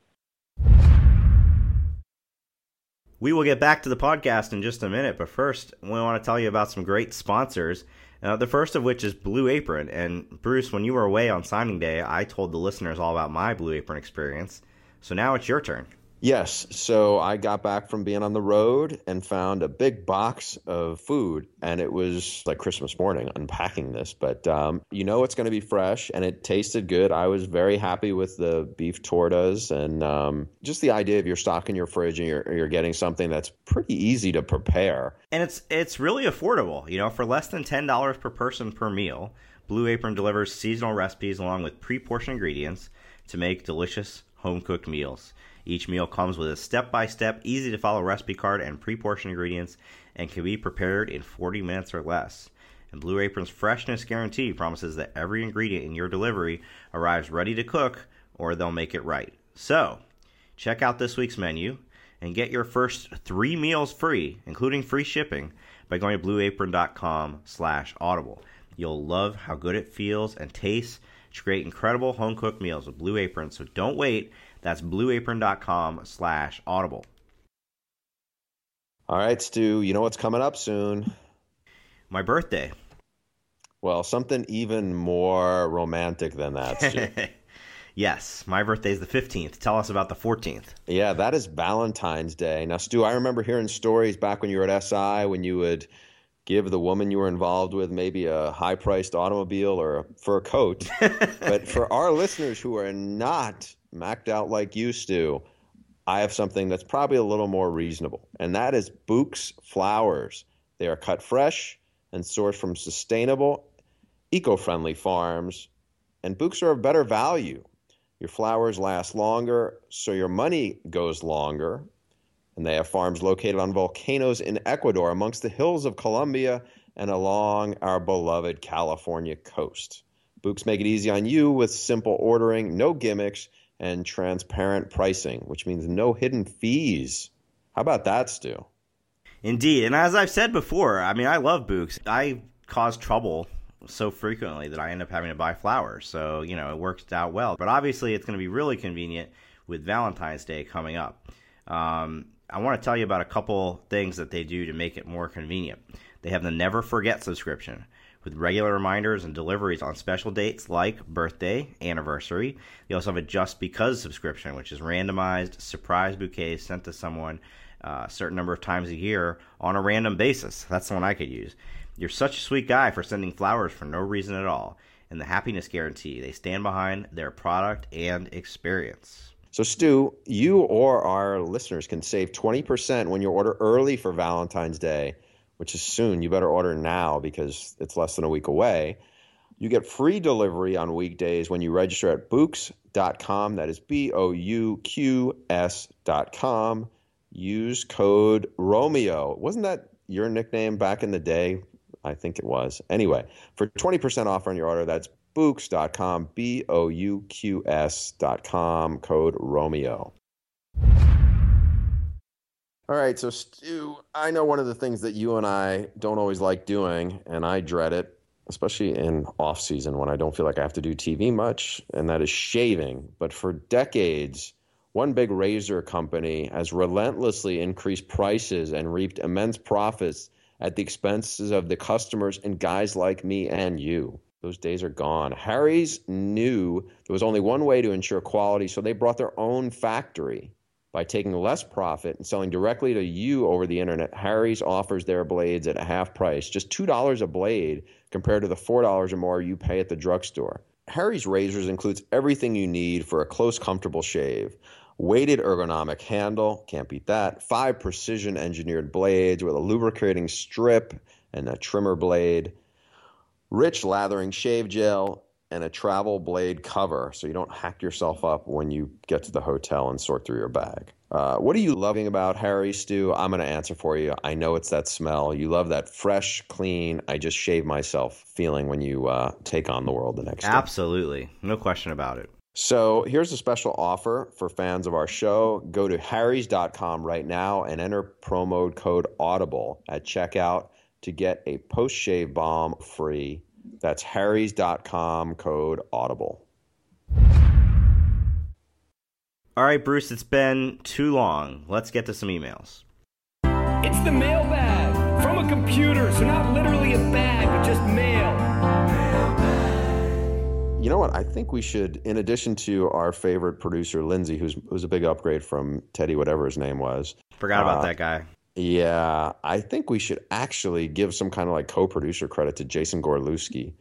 We will get back to the podcast in just a minute, but first, we want to tell you about some great sponsors. Uh, the first of which is Blue Apron. And Bruce, when you were away on signing day, I told the listeners all about my Blue Apron experience. So now it's your turn. Yes. So I got back from being on the road and found a big box of food, and it was like Christmas morning unpacking this. But um, you know it's going to be fresh, and it tasted good. I was very happy with the beef tortas, and um, just the idea of you're stocking your fridge and you're you're getting something that's pretty easy to prepare. And it's it's really affordable. You know, for less than ten dollars per person per meal, Blue Apron delivers seasonal recipes along with pre-portioned ingredients to make delicious home cooked meals. Each meal comes with a step by step, easy to follow recipe card and pre portioned ingredients and can be prepared in 40 minutes or less. And Blue Apron's freshness guarantee promises that every ingredient in your delivery arrives ready to cook or they'll make it right. So, check out this week's menu and get your first three meals free, including free shipping, by going to blueapron.com slash audible. You'll love how good it feels and tastes to create incredible home cooked meals with Blue Apron, so don't wait that's blueapron.com slash audible. All right, Stew, you know what's coming up soon. My birthday. Well, something even more romantic than that, Stew. yes, my birthday is the 15th. Tell us about the 14th. yeah, that is Valentine's Day. Now, Stew, I remember hearing stories back when you were at SI when you would give the woman you were involved with maybe a high priced automobile or a fur coat. but for our listeners who are not macked out like you, Stew, I have something that's probably a little more reasonable, and that is Bouqs flowers. They are cut fresh and sourced from sustainable, eco friendly farms, and Bouqs are of better value. Your flowers last longer, so your money goes longer. And they have farms located on volcanoes in Ecuador, amongst the hills of Colombia, and along our beloved California coast. Bouqs make it easy on you with simple ordering, no gimmicks, and transparent pricing, which means no hidden fees. How about that, Stew? Indeed. And as I've said before, I mean, I love Bouqs. I cause trouble so frequently that I end up having to buy flowers. So, you know, it works out well. But obviously, it's going to be really convenient with Valentine's Day coming up. Um, I want to tell you about a couple things that they do to make it more convenient. They have the Never Forget subscription with regular reminders and deliveries on special dates like birthday, anniversary. They also have a Just Because subscription, which is randomized surprise bouquets sent to someone uh, a certain number of times a year on a random basis. That's the one I could use. You're such a sweet guy for sending flowers for no reason at all. And the happiness guarantee, they stand behind their product and experience. So, Stew, you or our listeners can save 20% when you order early for Valentine's Day, which is soon. You better order now because it's less than a week away. You get free delivery on weekdays when you register at Bouqs.com. That is B O U Q S.com. Use code Romeo. Wasn't that your nickname back in the day? I think it was. Anyway, for 20% off on your order, that's Bouqs.com, B O U Q S.com, code Romeo. All right, so Stew, I know one of the things that you and I don't always like doing, and I dread it, especially in off season when I don't feel like I have to do TV much, and that is shaving. But for decades, one big razor company has relentlessly increased prices and reaped immense profits at the expenses of the customers and guys like me and you. Those days are gone. Harry's knew there was only one way to ensure quality, so they brought their own factory. By taking less profit and selling directly to you over the internet, Harry's offers their blades at a half price, just $2 a blade compared to the $4 or more you pay at the drugstore. Harry's razors includes everything you need for a close, comfortable shave. Weighted ergonomic handle, can't beat that. Five precision engineered blades with a lubricating strip and a trimmer blade. Rich lathering shave gel and a travel blade cover so you don't hack yourself up when you get to the hotel and sort through your bag. Uh, what are you loving about Harry Stew? I'm going to answer for you. I know it's that smell. You love that fresh, clean, I just shave myself feeling when you uh, take on the world the next day. Absolutely. No question about it. So here's a special offer for fans of our show. Go to harrys.com right now and enter promo code audible at checkout to get a post shave balm free. That's harrys.com code audible. All right, Bruce, it's been too long. Let's get to some emails. It's the mailbag from a computer, so not literally a bag, but just mail. You know what? I think we should, in addition to our favorite producer, Lindsay, who's, who's a big upgrade from Teddy, whatever his name was. Forgot about Uh, that guy. Yeah, I think we should actually give some kind of like co-producer credit to Jason Gorlewski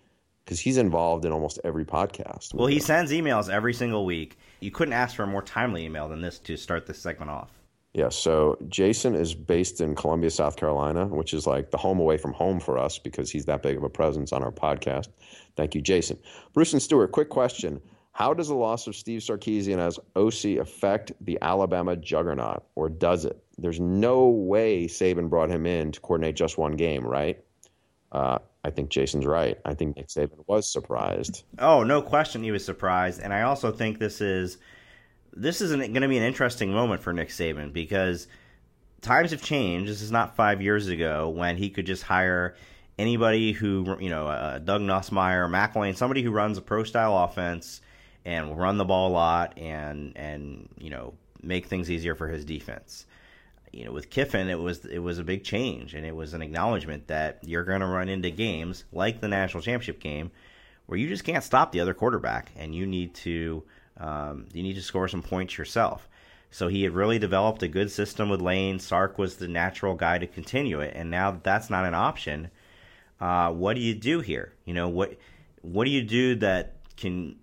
because he's involved in almost every podcast. Well, he sends emails every single week. You couldn't ask for a more timely email than this to start this segment off. Yeah, so Jason is based in Columbia, South Carolina, which is like the home away from home for us because he's that big of a presence on our podcast. Thank you, Jason. Bruce and Stewart, quick question. How does the loss of Steve Sarkisian as OC affect the Alabama juggernaut, or does it? There's no way Saban brought him in to coordinate just one game, right? Uh, I think Jason's right. I think Nick Saban was surprised. Oh, no question he was surprised, and I also think this is this is going to be an interesting moment for Nick Saban because times have changed. This is not five years ago when he could just hire anybody who you know, uh, Doug Nussmeier, McElwain, somebody who runs a pro style offense and will run the ball a lot and and you know make things easier for his defense. You know, with Kiffin, it was it was a big change, and it was an acknowledgement that you're going to run into games like the national championship game where you just can't stop the other quarterback, and you need to um, you need to score some points yourself. So he had really developed a good system with Lane. Sark was the natural guy to continue it, and now that that's not an option, uh, what do you do here? You know what what do you do that can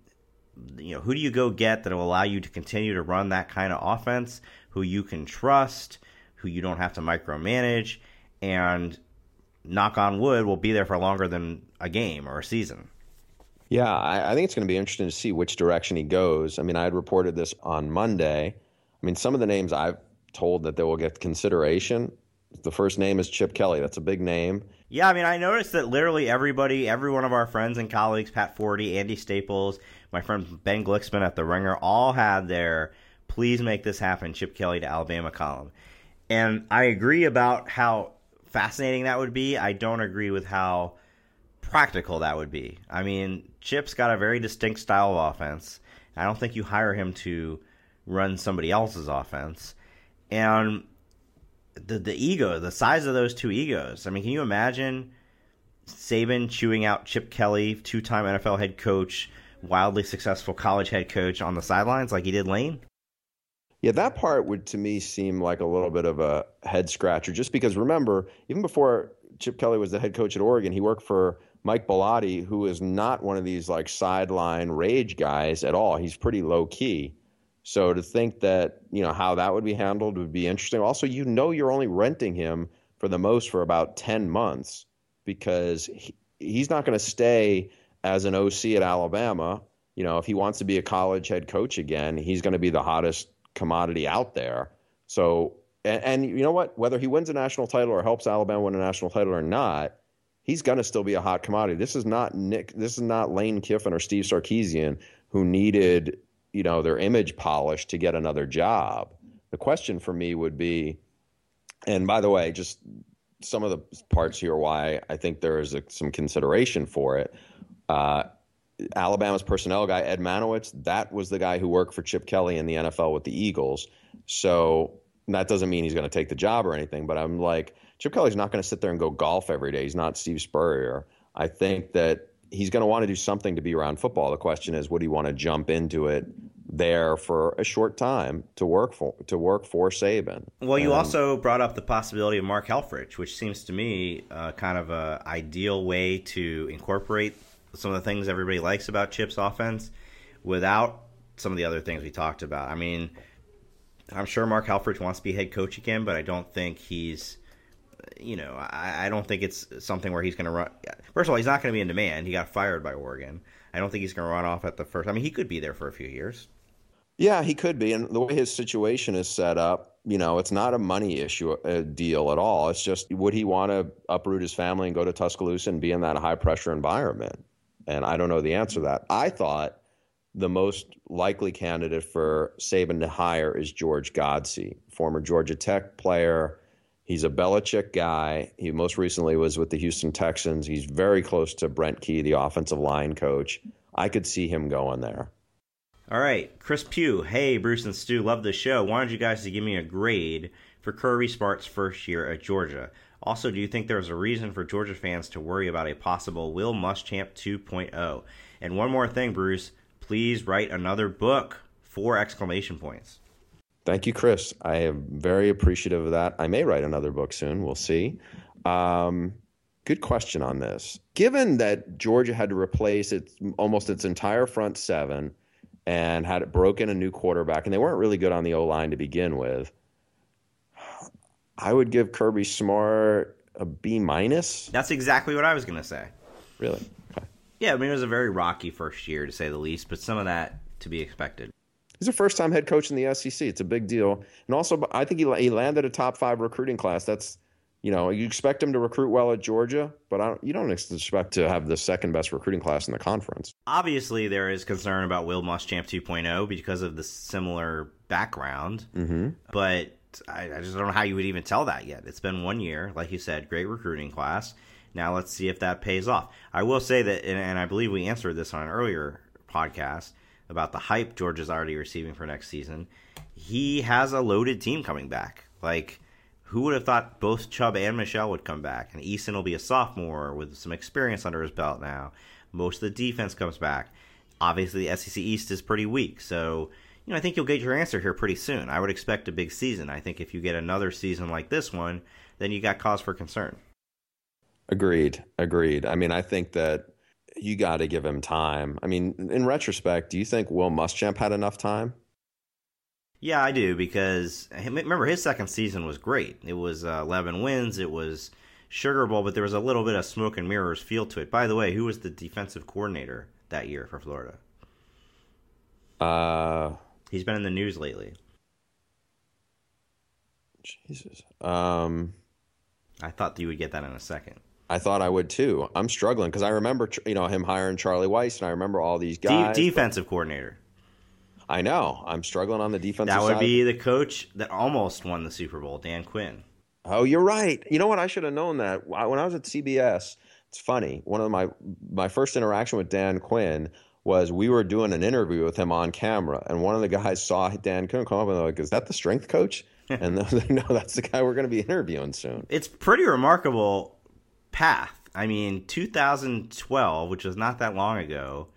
you know who do you go get that will allow you to continue to run that kind of offense? Who you can trust? Who you don't have to micromanage, and knock on wood, will be there for longer than a game or a season. Yeah, I, I think it's going to be interesting to see which direction he goes. I mean, I had reported this on Monday. I mean, some of the names I've told that they will get consideration. The first name is Chip Kelly. That's a big name. Yeah, I mean, I noticed that literally everybody, every one of our friends and colleagues, Pat Forde, Andy Staples, my friend Ben Glicksman at The Ringer, all had their please make this happen, Chip Kelly to Alabama column. And I agree about how fascinating that would be. I don't agree with how practical that would be. I mean, Chip's got a very distinct style of offense. I don't think you hire him to run somebody else's offense. And the the ego, the size of those two egos. I mean, can you imagine Saban chewing out Chip Kelly, two time NFL head coach, wildly successful college head coach on the sidelines like he did Lane? Yeah, that part would to me seem like a little bit of a head scratcher, just because remember, even before Chip Kelly was the head coach at Oregon, he worked for Mike Bellotti, who is not one of these like sideline rage guys at all. He's pretty low key. So to think that, you know, how that would be handled would be interesting. Also, you know you're only renting him for the most for about 10 months because he, he's not going to stay as an OC at Alabama. You know, if he wants to be a college head coach again, he's going to be the hottest commodity out there. So, and, and, you know what? Whether he wins a national title or helps Alabama win a national title or not, he's going to still be a hot commodity. This is not Nick. This is not Lane Kiffin or Steve Sarkisian who needed you know their image polished to get another job. The question for me would be, and by the way, just some of the parts here why I think there is a, some consideration for it. Uh, Alabama's personnel guy, Ed Marynowitz, that was the guy who worked for Chip Kelly in the NFL with the Eagles. So that doesn't mean he's going to take the job or anything, but I'm like, Chip Kelly's not going to sit there and go golf every day. He's not Steve Spurrier. I think that he's going to want to do something to be around football. The question is, would he want to jump into it there for a short time to work for to work for Saban? Well, you also brought up the possibility of Mark Helfrich, which seems to me uh, kind of a ideal way to incorporate some of the things everybody likes about Chip's offense without some of the other things we talked about. I mean, I'm sure Mark Helfrich wants to be head coach again, but I don't think he's, you know, I, I don't think it's something where he's going to run. First of all, he's not going to be in demand. He got fired by Oregon. I don't think he's going to run off at the first. I mean, he could be there for a few years. Yeah, he could be. And the way his situation is set up, you know, it's not a money issue a deal at all. It's just would he want to uproot his family and go to Tuscaloosa and be in that high pressure environment? And I don't know the answer to that. I thought the most likely candidate for Saban to hire is George Godsey, former Georgia Tech player. He's a Belichick guy. He most recently was with the Houston Texans. He's very close to Brent Key, the offensive line coach. I could see him going there. All right, Chris Pugh. Hey, Bruce and Stew, love the show. Wanted you guys to give me a grade for Kirby Smart's first year at Georgia. Also, do you think there's a reason for Georgia fans to worry about a possible Will Muschamp 2.0? And one more thing, Bruce, please write another book. Four exclamation points. Thank you, Chris. I am very appreciative of that. I may write another book soon. We'll see. Um, good question on this. Given that Georgia had to replace its almost its entire front seven and had it broken a new quarterback, and they weren't really good on the O line to begin with. I would give Kirby Smart a B minus. That's exactly what I was going to say. Really? Okay. Yeah, I mean it was a very rocky first year to say the least, but some of that to be expected. He's a first-time head coach in the SEC. It's a big deal, and also I think he he landed a top five recruiting class. That's you know you expect him to recruit well at Georgia, but don't, you don't expect to have the second best recruiting class in the conference. Obviously, there is concern about Will Muschamp 2.0 because of the similar background, mm-hmm. but I, I just don't know how you would even tell that yet. It's been one year, like you said, great recruiting class. Now let's see if that pays off. I will say that, and, and I believe we answered this on an earlier podcast about the hype George is already receiving for next season. He has a loaded team coming back. Like who would have thought both Chubb and Michel would come back? And Eason will be a sophomore with some experience under his belt now. Most of the defense comes back. Obviously, the SEC East is pretty weak, so you know I think you'll get your answer here pretty soon. I would expect a big season. I think if you get another season like this one, then you got cause for concern. Agreed. Agreed. I mean, I think that you got to give him time. I mean, in retrospect, do you think Will Muschamp had enough time? Yeah, I do because remember his second season was great. It was uh, 11 wins. It was Sugar Bowl, but there was a little bit of smoke and mirrors feel to it. By the way, who was the defensive coordinator that year for Florida? Uh, he's been in the news lately. Jesus. Um, I thought you would get that in a second. I thought I would too. I'm struggling because I remember, you know, him hiring Charlie Weis, and I remember all these guys. De- defensive coordinator. I know. I'm struggling on the defensive. That would side. be the coach that almost won the Super Bowl, Dan Quinn. Oh, you're right. You know what? I should have known that when I was at CBS. It's funny. One of my my first interaction with Dan Quinn was we were doing an interview with him on camera, and one of the guys saw Dan Quinn come up and they're like, "Is that the strength coach?" and they're like, "No, that's the guy we're going to be interviewing soon." It's pretty remarkable path. I mean, 2012, which was not that long ago,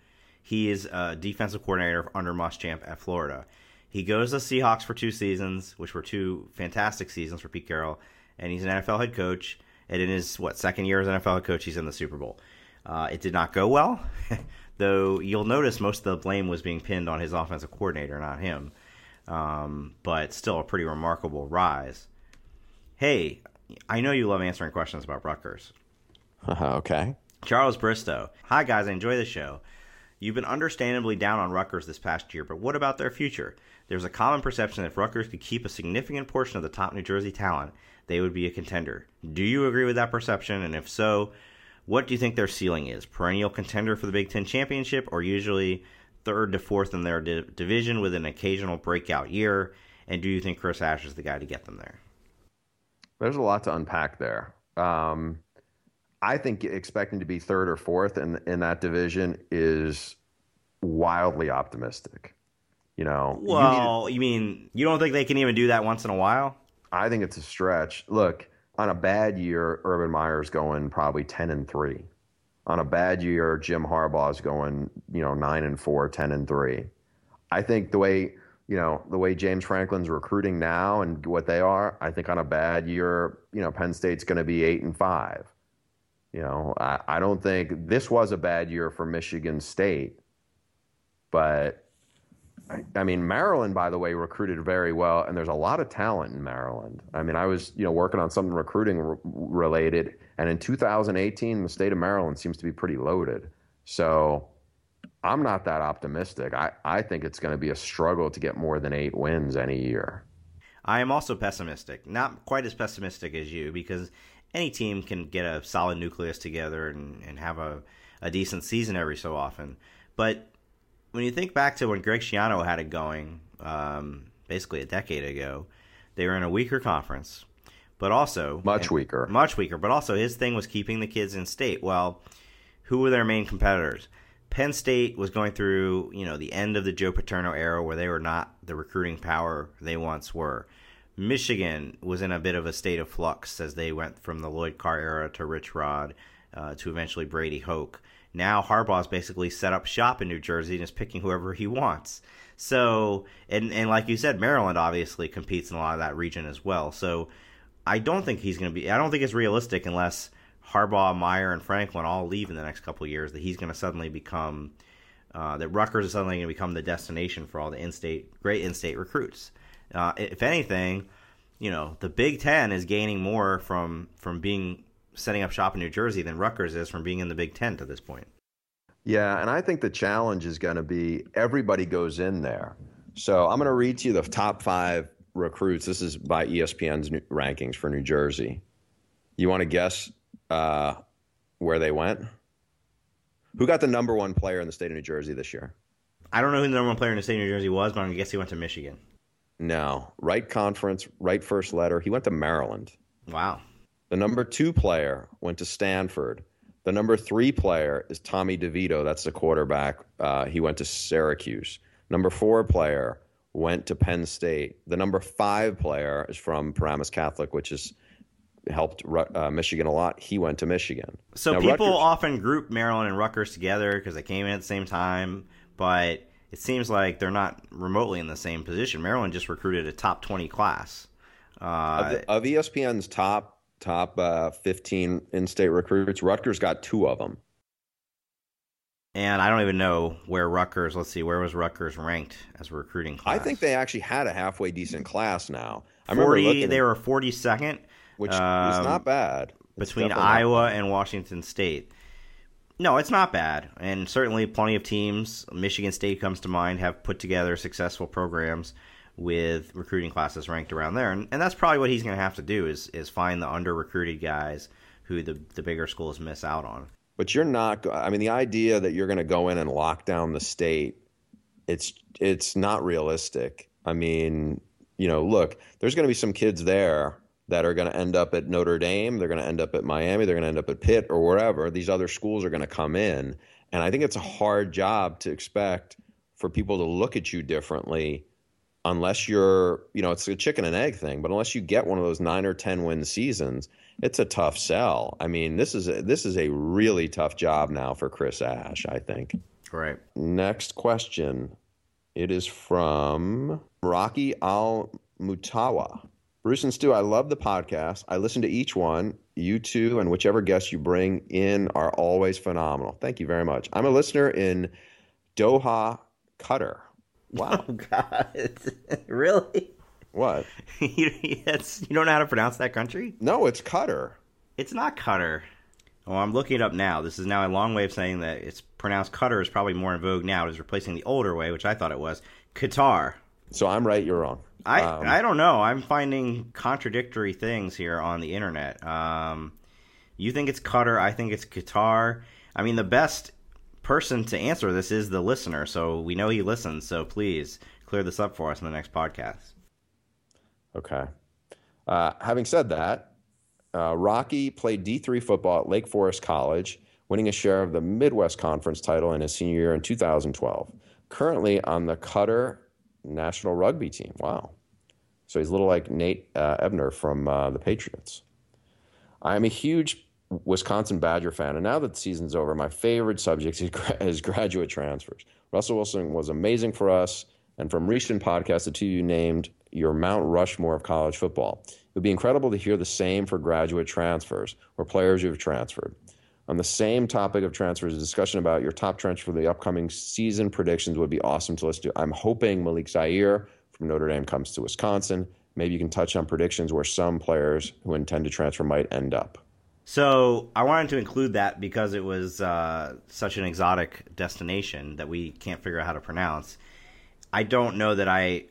he is a defensive coordinator under Muschamp at Florida. He goes to Seahawks for two seasons, which were two fantastic seasons for Pete Carroll, and he's an NFL head coach. And in his what second year as NFL head coach, he's in the Super Bowl. Uh, it did not go well, though. You'll notice most of the blame was being pinned on his offensive coordinator, not him. Um, but still, a pretty remarkable rise. Hey, I know you love answering questions about Rutgers. okay. Charles Bristow. Hi, guys. I enjoy the show. You've been understandably down on Rutgers this past year, but what about their future? There's a common perception that if Rutgers could keep a significant portion of the top New Jersey talent, they would be a contender. Do you agree with that perception? And if so, what do you think their ceiling is? Perennial contender for the Big Ten championship, or usually third to fourth in their di- division with an occasional breakout year? And do you think Chris Ash is the guy to get them there? There's a lot to unpack there. Um, I think expecting to be third or fourth in in that division is wildly optimistic. You know, well, you, to, you, mean you don't think they can even do that once in a while? I think it's a stretch. Look, on a bad year, Urban Meyer's going probably ten and three. On a bad year, Jim Harbaugh's going, you know, nine and four, 10 and three. I think the way you know the way James Franklin's recruiting now and what they are, I think on a bad year, you know, Penn State's going to be eight and five. You know, I, I don't think this was a bad year for Michigan State, but I mean, Maryland, by the way, recruited very well, and there's a lot of talent in Maryland. I mean, I was, you know, working on something recruiting re- related, and in 2018, the state of Maryland seems to be pretty loaded. So I'm not that optimistic. I, I think it's going to be a struggle to get more than eight wins any year. I am also pessimistic. Not quite as pessimistic as you, because any team can get a solid nucleus together and, and have a, a decent season every so often. But when you think back to when Greg Schiano had it going, um, basically a decade ago, they were in a weaker conference, but also much weaker, much weaker. But also, his thing was keeping the kids in state. Well, who were their main competitors? Penn State was going through, you know, the end of the Joe Paterno era where they were not the recruiting power they once were. Michigan was in a bit of a state of flux as they went from the Lloyd Carr era to Rich Rod uh, to eventually Brady Hoke. Now Harbaugh's basically set up shop in New Jersey and is picking whoever he wants. So, and and like you said, Maryland obviously competes in a lot of that region as well. So, I don't think he's going to be. I don't think it's realistic unless Harbaugh, Meyer, and Franklin all leave in the next couple years that he's going to suddenly become. Uh, that Rutgers is suddenly going to become the destination for all the in-state, great in-state recruits. Uh, if anything, you know, the Big Ten is gaining more from from being setting up shop in New Jersey than Rutgers is from being in the Big Ten to this point. Yeah, and I think the challenge is going to be everybody goes in there. So I'm going to read to you the top five recruits. This is by ESPN's rankings for New Jersey. You want to guess uh, where they went? Who got the number one player in the state of New Jersey this year? I don't know who the number one player in the state of New Jersey was, but I'm going to guess he went to Michigan. No, right conference, right first letter. He went to Maryland. Wow. The number two player went to Stanford. The number three player is Tommy DeVito. That's the quarterback. Uh, he went to Syracuse. Number four player went to Penn State. The number five player is from Paramus Catholic, which has helped uh, Michigan a lot. He went to Michigan. So now, people Rutgers, often group Maryland and Rutgers together because they came in at the same time, but it seems like they're not remotely in the same position. Maryland just recruited a top twenty class. Uh, of, the, of, ESPN's top top uh, fifteen in-state recruits, Rutgers got two of them. And I don't even know where Rutgers. Let's see, where was Rutgers ranked as a recruiting class? I think they actually had a halfway decent class. Now I 40, they were forty second, which um, is not bad it's between Iowa and Washington State. No, it's not bad, and certainly plenty of teams. Michigan State comes to mind have put together successful programs with recruiting classes ranked around there, and, and that's probably what he's going to have to do is is find the under recruited guys who the the bigger schools miss out on. But you're not. I mean, the idea that you're going to go in and lock down the state, it's it's not realistic. I mean, you know, look, there's going to be some kids there that are going to end up at Notre Dame, they're going to end up at Miami, they're going to end up at Pitt or wherever. These other schools are going to come in. And I think it's a hard job to expect for people to look at you differently unless you're, you know, it's a chicken and egg thing, but unless you get one of those 9 or 10 win seasons, it's a tough sell. I mean, this is a, this is a really tough job now for Chris Ash, I think. Right. Next question. It is from Rocky Al Mutawa. Bruce and Stew, I love the podcast. I listen to each one. You two and whichever guests you bring in are always phenomenal. Thank you very much. I'm a listener in Doha, Qatar. Wow. Oh, God. really? What? you, you don't know how to pronounce that country? No, it's Qatar. It's not Qatar. Oh, I'm looking it up now. This is now a long way of saying that it's pronounced Qatar is probably more in vogue now. It is replacing the older way, which I thought it was Qatar. So I'm right, you're wrong. I um, I don't know. I'm finding contradictory things here on the internet. Um, you think it's Qatar. I think it's Qatar. I mean, the best person to answer this is the listener. So we know he listens. So please clear this up for us in the next podcast. Okay. Uh, having said that, uh, Rocky played D3 football at Lake Forest College, winning a share of the Midwest Conference title in his senior year in 2012. Currently on the Qatar national rugby team. Wow. So he's a little like Nate uh, Ebner from uh, the Patriots. I am a huge Wisconsin Badger fan, and now that the season's over, my favorite subject is, gra- is graduate transfers. Russell Wilson was amazing for us, and from recent podcasts, the two you named your Mount Rushmore of college football. It would be incredible to hear the same for graduate transfers or players who have transferred. On the same topic of transfers, a discussion about your top transfer for the upcoming season predictions would be awesome to listen to. I'm hoping Malik Zaire from Notre Dame comes to Wisconsin. Maybe you can touch on predictions where some players who intend to transfer might end up. So I wanted to include that because it was uh, such an exotic destination that we can't figure out how to pronounce. I don't know that I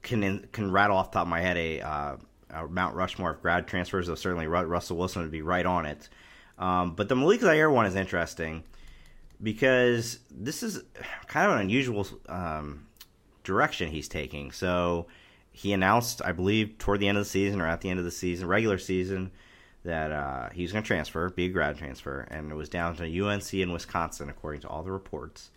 can can rattle off the top of my head a, uh, a Mount Rushmore of grad transfers. Though certainly Russell Wilson would be right on it. Um, but the Malik Zaire one is interesting because this is kind of an unusual um, direction he's taking. So he announced, I believe, toward the end of the season or at the end of the season, regular season, that uh, he was going to transfer, be a grad transfer, and it was down to UNC in Wisconsin, according to all the reports.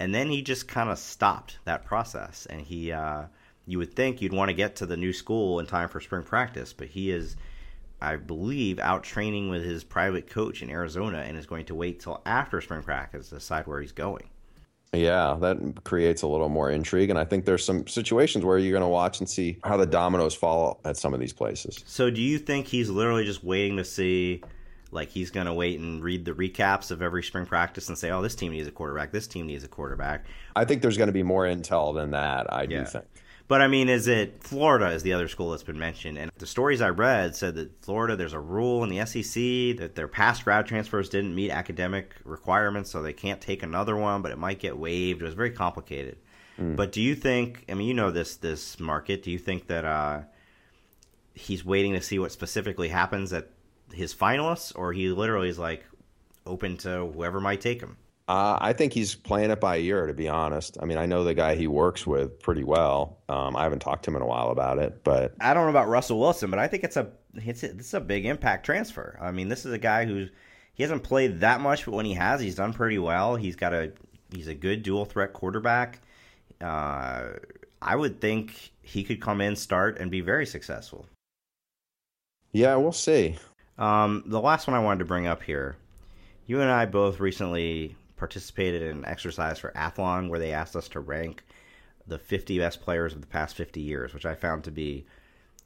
And then he just kind of stopped that process, and he, uh, you would think you'd want to get to the new school in time for spring practice, but he is I believe, out training with his private coach in Arizona and is going to wait till after spring practice to decide where he's going. Yeah, that creates a little more intrigue. And I think there's some situations where you're going to watch and see how the dominoes fall at some of these places. So, do you think he's literally just waiting to see, like, he's going to wait and read the recaps of every spring practice and say, oh, this team needs a quarterback, this team needs a quarterback? I think there's going to be more intel than that, I yeah. do think. But I mean, is it Florida is the other school that's been mentioned? And the stories I read said that Florida, there's a rule in the SEC that their past grad transfers didn't meet academic requirements, so they can't take another one, but it might get waived. It was very complicated. Mm. But do you think? I mean, you know this this market. Do you think that uh, he's waiting to see what specifically happens at his finalists, or he literally is like open to whoever might take him? Uh, I think he's playing it by ear, to be honest. I mean, I know the guy he works with pretty well. Um, I haven't talked to him in a while about it, but I don't know about Russell Wilson, but I think it's a it's a, it's a big impact transfer. I mean, this is a guy who's he hasn't played that much, but when he has, he's done pretty well. He's got a he's a good dual threat quarterback. Uh, I would think he could come in, start, and be very successful. Yeah, we'll see. Um, the last one I wanted to bring up here. You and I both recently participated in an exercise for Athlon where they asked us to rank the 50 best players of the past 50 years, which I found to be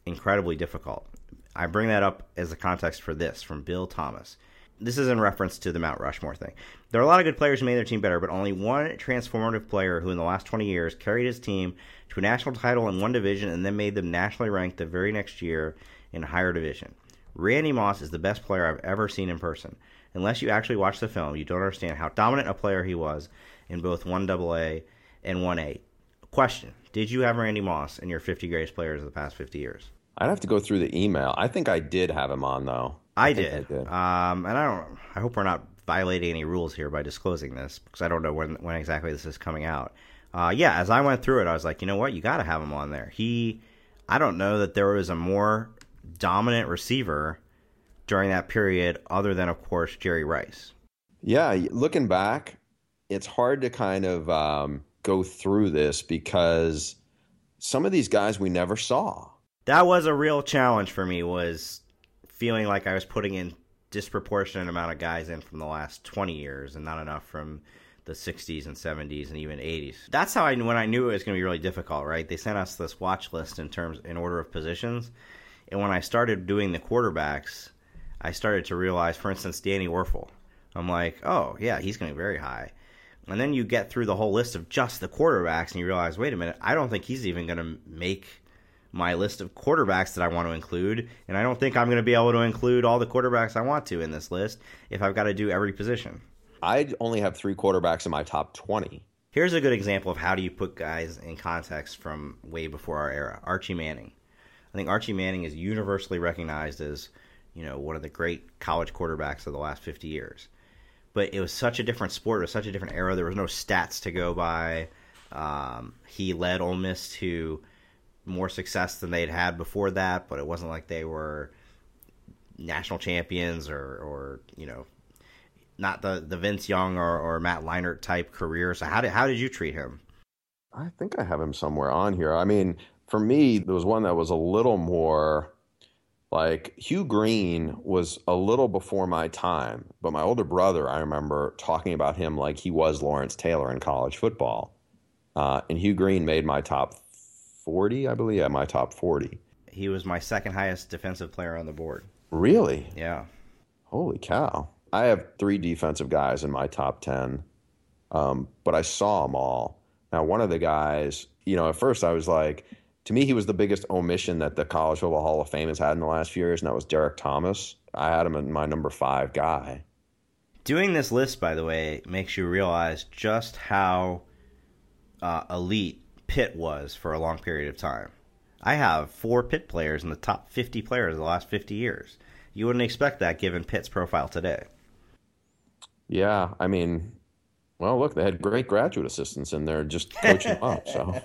incredibly difficult. I bring that up as a context for this from Bill Thomas. This is in reference to the Mount Rushmore thing. There are a lot of good players who made their team better, but only one transformative player who, in the last 20 years, carried his team to a national title in one division and then made them nationally ranked the very next year in a higher division. Randy Moss is the best player I've ever seen in person. Unless you actually watch the film, you don't understand how dominant a player he was in both 1AA and 1A. Question Did you have Randy Moss in your 50 greatest players of the past 50 years? I'd have to go through the email. I think I did have him on though. I, I did. I did. Um, and I don't. I hope we're not violating any rules here by disclosing this because I don't know when when exactly this is coming out. Uh, yeah, as I went through it, I was like, you know what, you got to have him on there. He, I don't know that there was a more dominant receiver during that period, other than of course Jerry Rice. Yeah, looking back, it's hard to kind of um, go through this because some of these guys we never saw. That was a real challenge for me. Was feeling like I was putting in disproportionate amount of guys in from the last 20 years and not enough from the 60s and 70s and even 80s. That's how I when I knew it was going to be really difficult, right? They sent us this watch list in terms in order of positions. And when I started doing the quarterbacks, I started to realize, for instance, Danny Wuerffel. I'm like, oh, yeah, he's going to be very high. And then you get through the whole list of just the quarterbacks and you realize, wait a minute, I don't think he's even going to make my list of quarterbacks that I want to include. And I don't think I'm going to be able to include all the quarterbacks I want to in this list if I've got to do every position. I only have three quarterbacks in my top 20. Here's a good example of how do you put guys in context from way before our era. Archie Manning. I think Archie Manning is universally recognized as, you know, one of the great college quarterbacks of the last 50 years. But it was such a different sport. It was such a different era. There was no stats to go by. Um, he led Ole Miss to more success than they'd had before that, but it wasn't like they were national champions or, or you know, not the, the Vince Young or, or Matt Leinart type career. So how did how did you treat him? I think I have him somewhere on here. I mean, for me, there was one that was a little more like Hugh Green was a little before my time, but my older brother, I remember talking about him like he was Lawrence Taylor in college football. Uh, and Hugh Green made my top 40, I believe. Yeah, my top 40. He was my second highest defensive player on the board. Really? Yeah. Holy cow. I have three defensive guys in my top 10, um, but I saw them all. Now, one of the guys, you know, at first I was like, to me, he was the biggest omission that the College Football Hall of Fame has had in the last few years, and that was Derrick Thomas. I had him in my number five guy. Doing this list, by the way, makes you realize just how uh, elite Pitt was for a long period of time. I have four Pitt players in the top 50 players of the last 50 years. You wouldn't expect that given Pitt's profile today. Yeah, I mean, well, look, they had great graduate assistants in there just coaching up. So,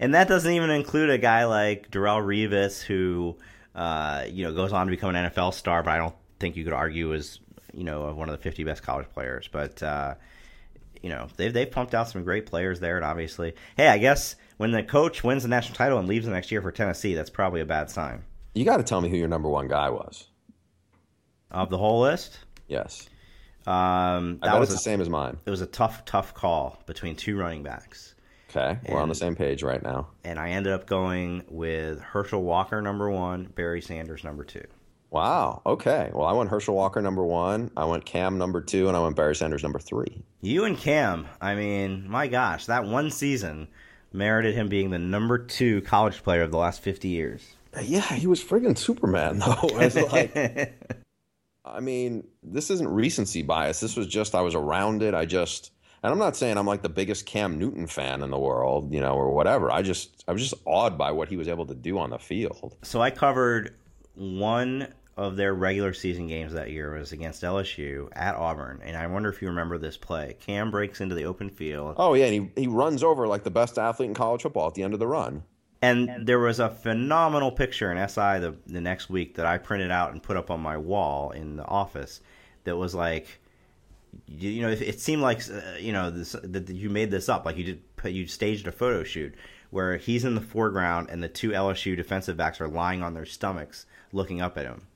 and that doesn't even include a guy like Darrelle Revis, who uh, you know goes on to become an NFL star, but I don't think you could argue is you know one of the 50 best college players. But uh, you know they've they've pumped out some great players there, and obviously, hey, I guess when the coach wins the national title and leaves the next year for Tennessee, that's probably a bad sign. You got to tell me who your number one guy was of the whole list. Yes. Um, that was the same as mine. It was a tough, tough call between two running backs. Okay, we're and, on the same page right now. And I ended up going with Herschel Walker number one, Barry Sanders number two. Wow. Okay. Well, I went Herschel Walker number one. I went Cam number two, and I went Barry Sanders number three. You and Cam. I mean, my gosh, that one season merited him being the number two college player of the last fifty years. Yeah, he was friggin' Superman though. like, I mean, this isn't recency bias. This was just I was around it. I just and I'm not saying I'm like the biggest Cam Newton fan in the world, you know, or whatever. I just I was just awed by what he was able to do on the field. So I covered one of their regular season games that year was against LSU at Auburn, and I wonder if you remember this play. Cam breaks into the open field. Oh yeah, and he he runs over like the best athlete in college football at the end of the run. And there was a phenomenal picture in SI the, the next week that I printed out and put up on my wall in the office that was like, you, you know, it, it seemed like, uh, you know, this, that you made this up. Like you did you staged a photo shoot where he's in the foreground and the two LSU defensive backs are lying on their stomachs looking up at him.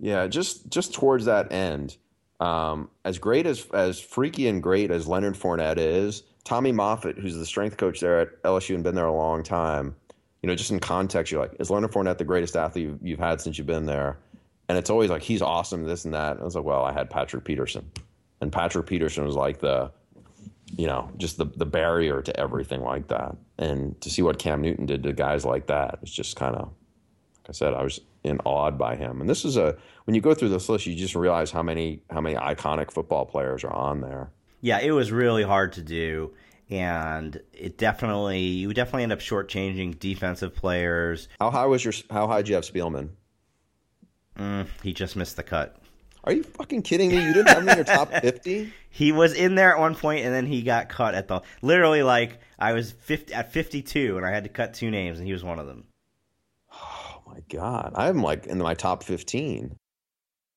Yeah, just just towards that end, um, as great as as freaky and great as Leonard Fournette is, Tommy Moffitt, who's the strength coach there at LSU and been there a long time, you know, just in context, you're like, is Leonard Fournette the greatest athlete you've, you've had since you've been there? And it's always like he's awesome, this and that. And I was like, well, I had Patrick Peterson, and Patrick Peterson was like the, you know, just the the barrier to everything like that. And to see what Cam Newton did to guys like that, it's just kind of, like I said, I was in awed by him. And this is a when you go through this list, you just realize how many how many iconic football players are on there. Yeah, it was really hard to do, and it definitely you definitely end up shortchanging defensive players. How high was your how high did you have Spielman? Mm, he just missed the cut. Are you fucking kidding me? You didn't have him in your top fifty? He was in there at one point, and then he got cut at the literally like I was 50, at fifty two, and I had to cut two names, and he was one of them. Oh my god, I'm like in my top fifteen.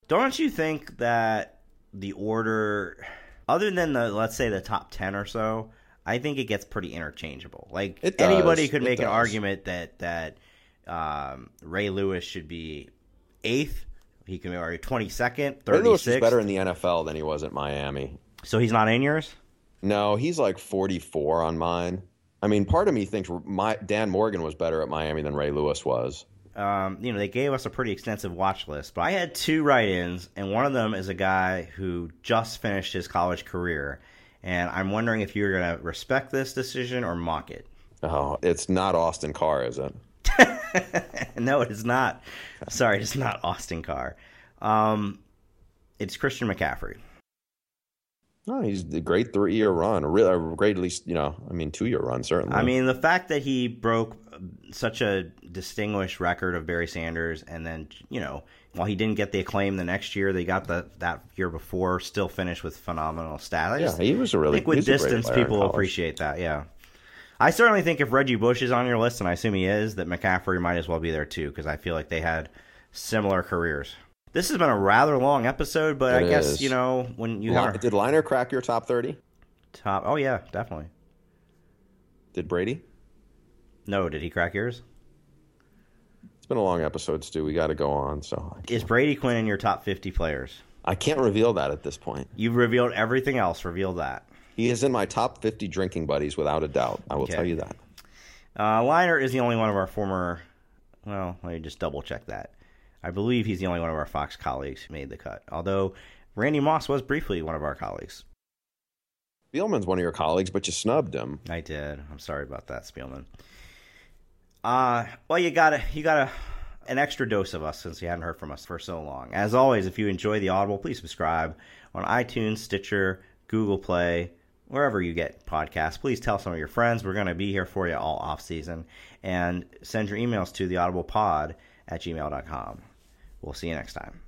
Don't you think that the order, other than the let's say the top ten or so, I think it gets pretty interchangeable. Like does. anybody could It make an argument that that um, Ray Lewis should be eighth. He can be twenty second, thirty sixth. better in the NFL than he was at Miami. So he's not in yours. No, he's like forty four on mine. I mean, part of me thinks my, Dan Morgan was better at Miami than Ray Lewis was. um, you know, they gave us a pretty extensive watch list, but I had two write-ins, and one of them is a guy who just finished his college career, and I'm wondering if you're going to respect this decision or mock it. Oh, it's not Austin Carr, is it? no, it is not. Sorry, it's not Austin Carr. Um, it's Christian McCaffrey. No, he's a great three year run, a real a great at least you know, I mean two year run certainly. I mean, the fact that he broke such a distinguished record of Barry Sanders, and then you know, while he didn't get the acclaim the next year, they got the that year before, still finished with phenomenal stats. Yeah, he was a really think with he's a great distance, people appreciate that. Yeah, I certainly think if Reggie Bush is on your list, and I assume he is, that McCaffrey might as well be there too, because I feel like they had similar careers. This has been a rather long episode, but It I guess is. you know when you have Did Leinart crack your top thirty? top. Oh yeah, definitely. Did Brady? No, did he crack yours? It's been a long episode, Stew. We got to go on, so Is Brady Quinn in your top fifty players? I can't reveal that at this point. You've revealed everything else. Reveal that. He is in my top fifty drinking buddies without a doubt. I will Okay. tell you that. Uh, Leinart is the only one of our former. Well, let me just double check that. I believe he's the only one of our Fox colleagues who made the cut. Although Randy Moss was briefly one of our colleagues. Spielman's one of your colleagues, but you snubbed him. I did. I'm sorry about that, Spielman. Uh, well, you got a you got a an extra dose of us since you hadn't heard from us for so long. As always, if you enjoy the Audible, please subscribe on iTunes, Stitcher, Google Play, wherever you get podcasts. Please tell some of your friends. We're going to be here for you all off season, and send your emails to theaudiblepod at gmail.com. We'll see you next time.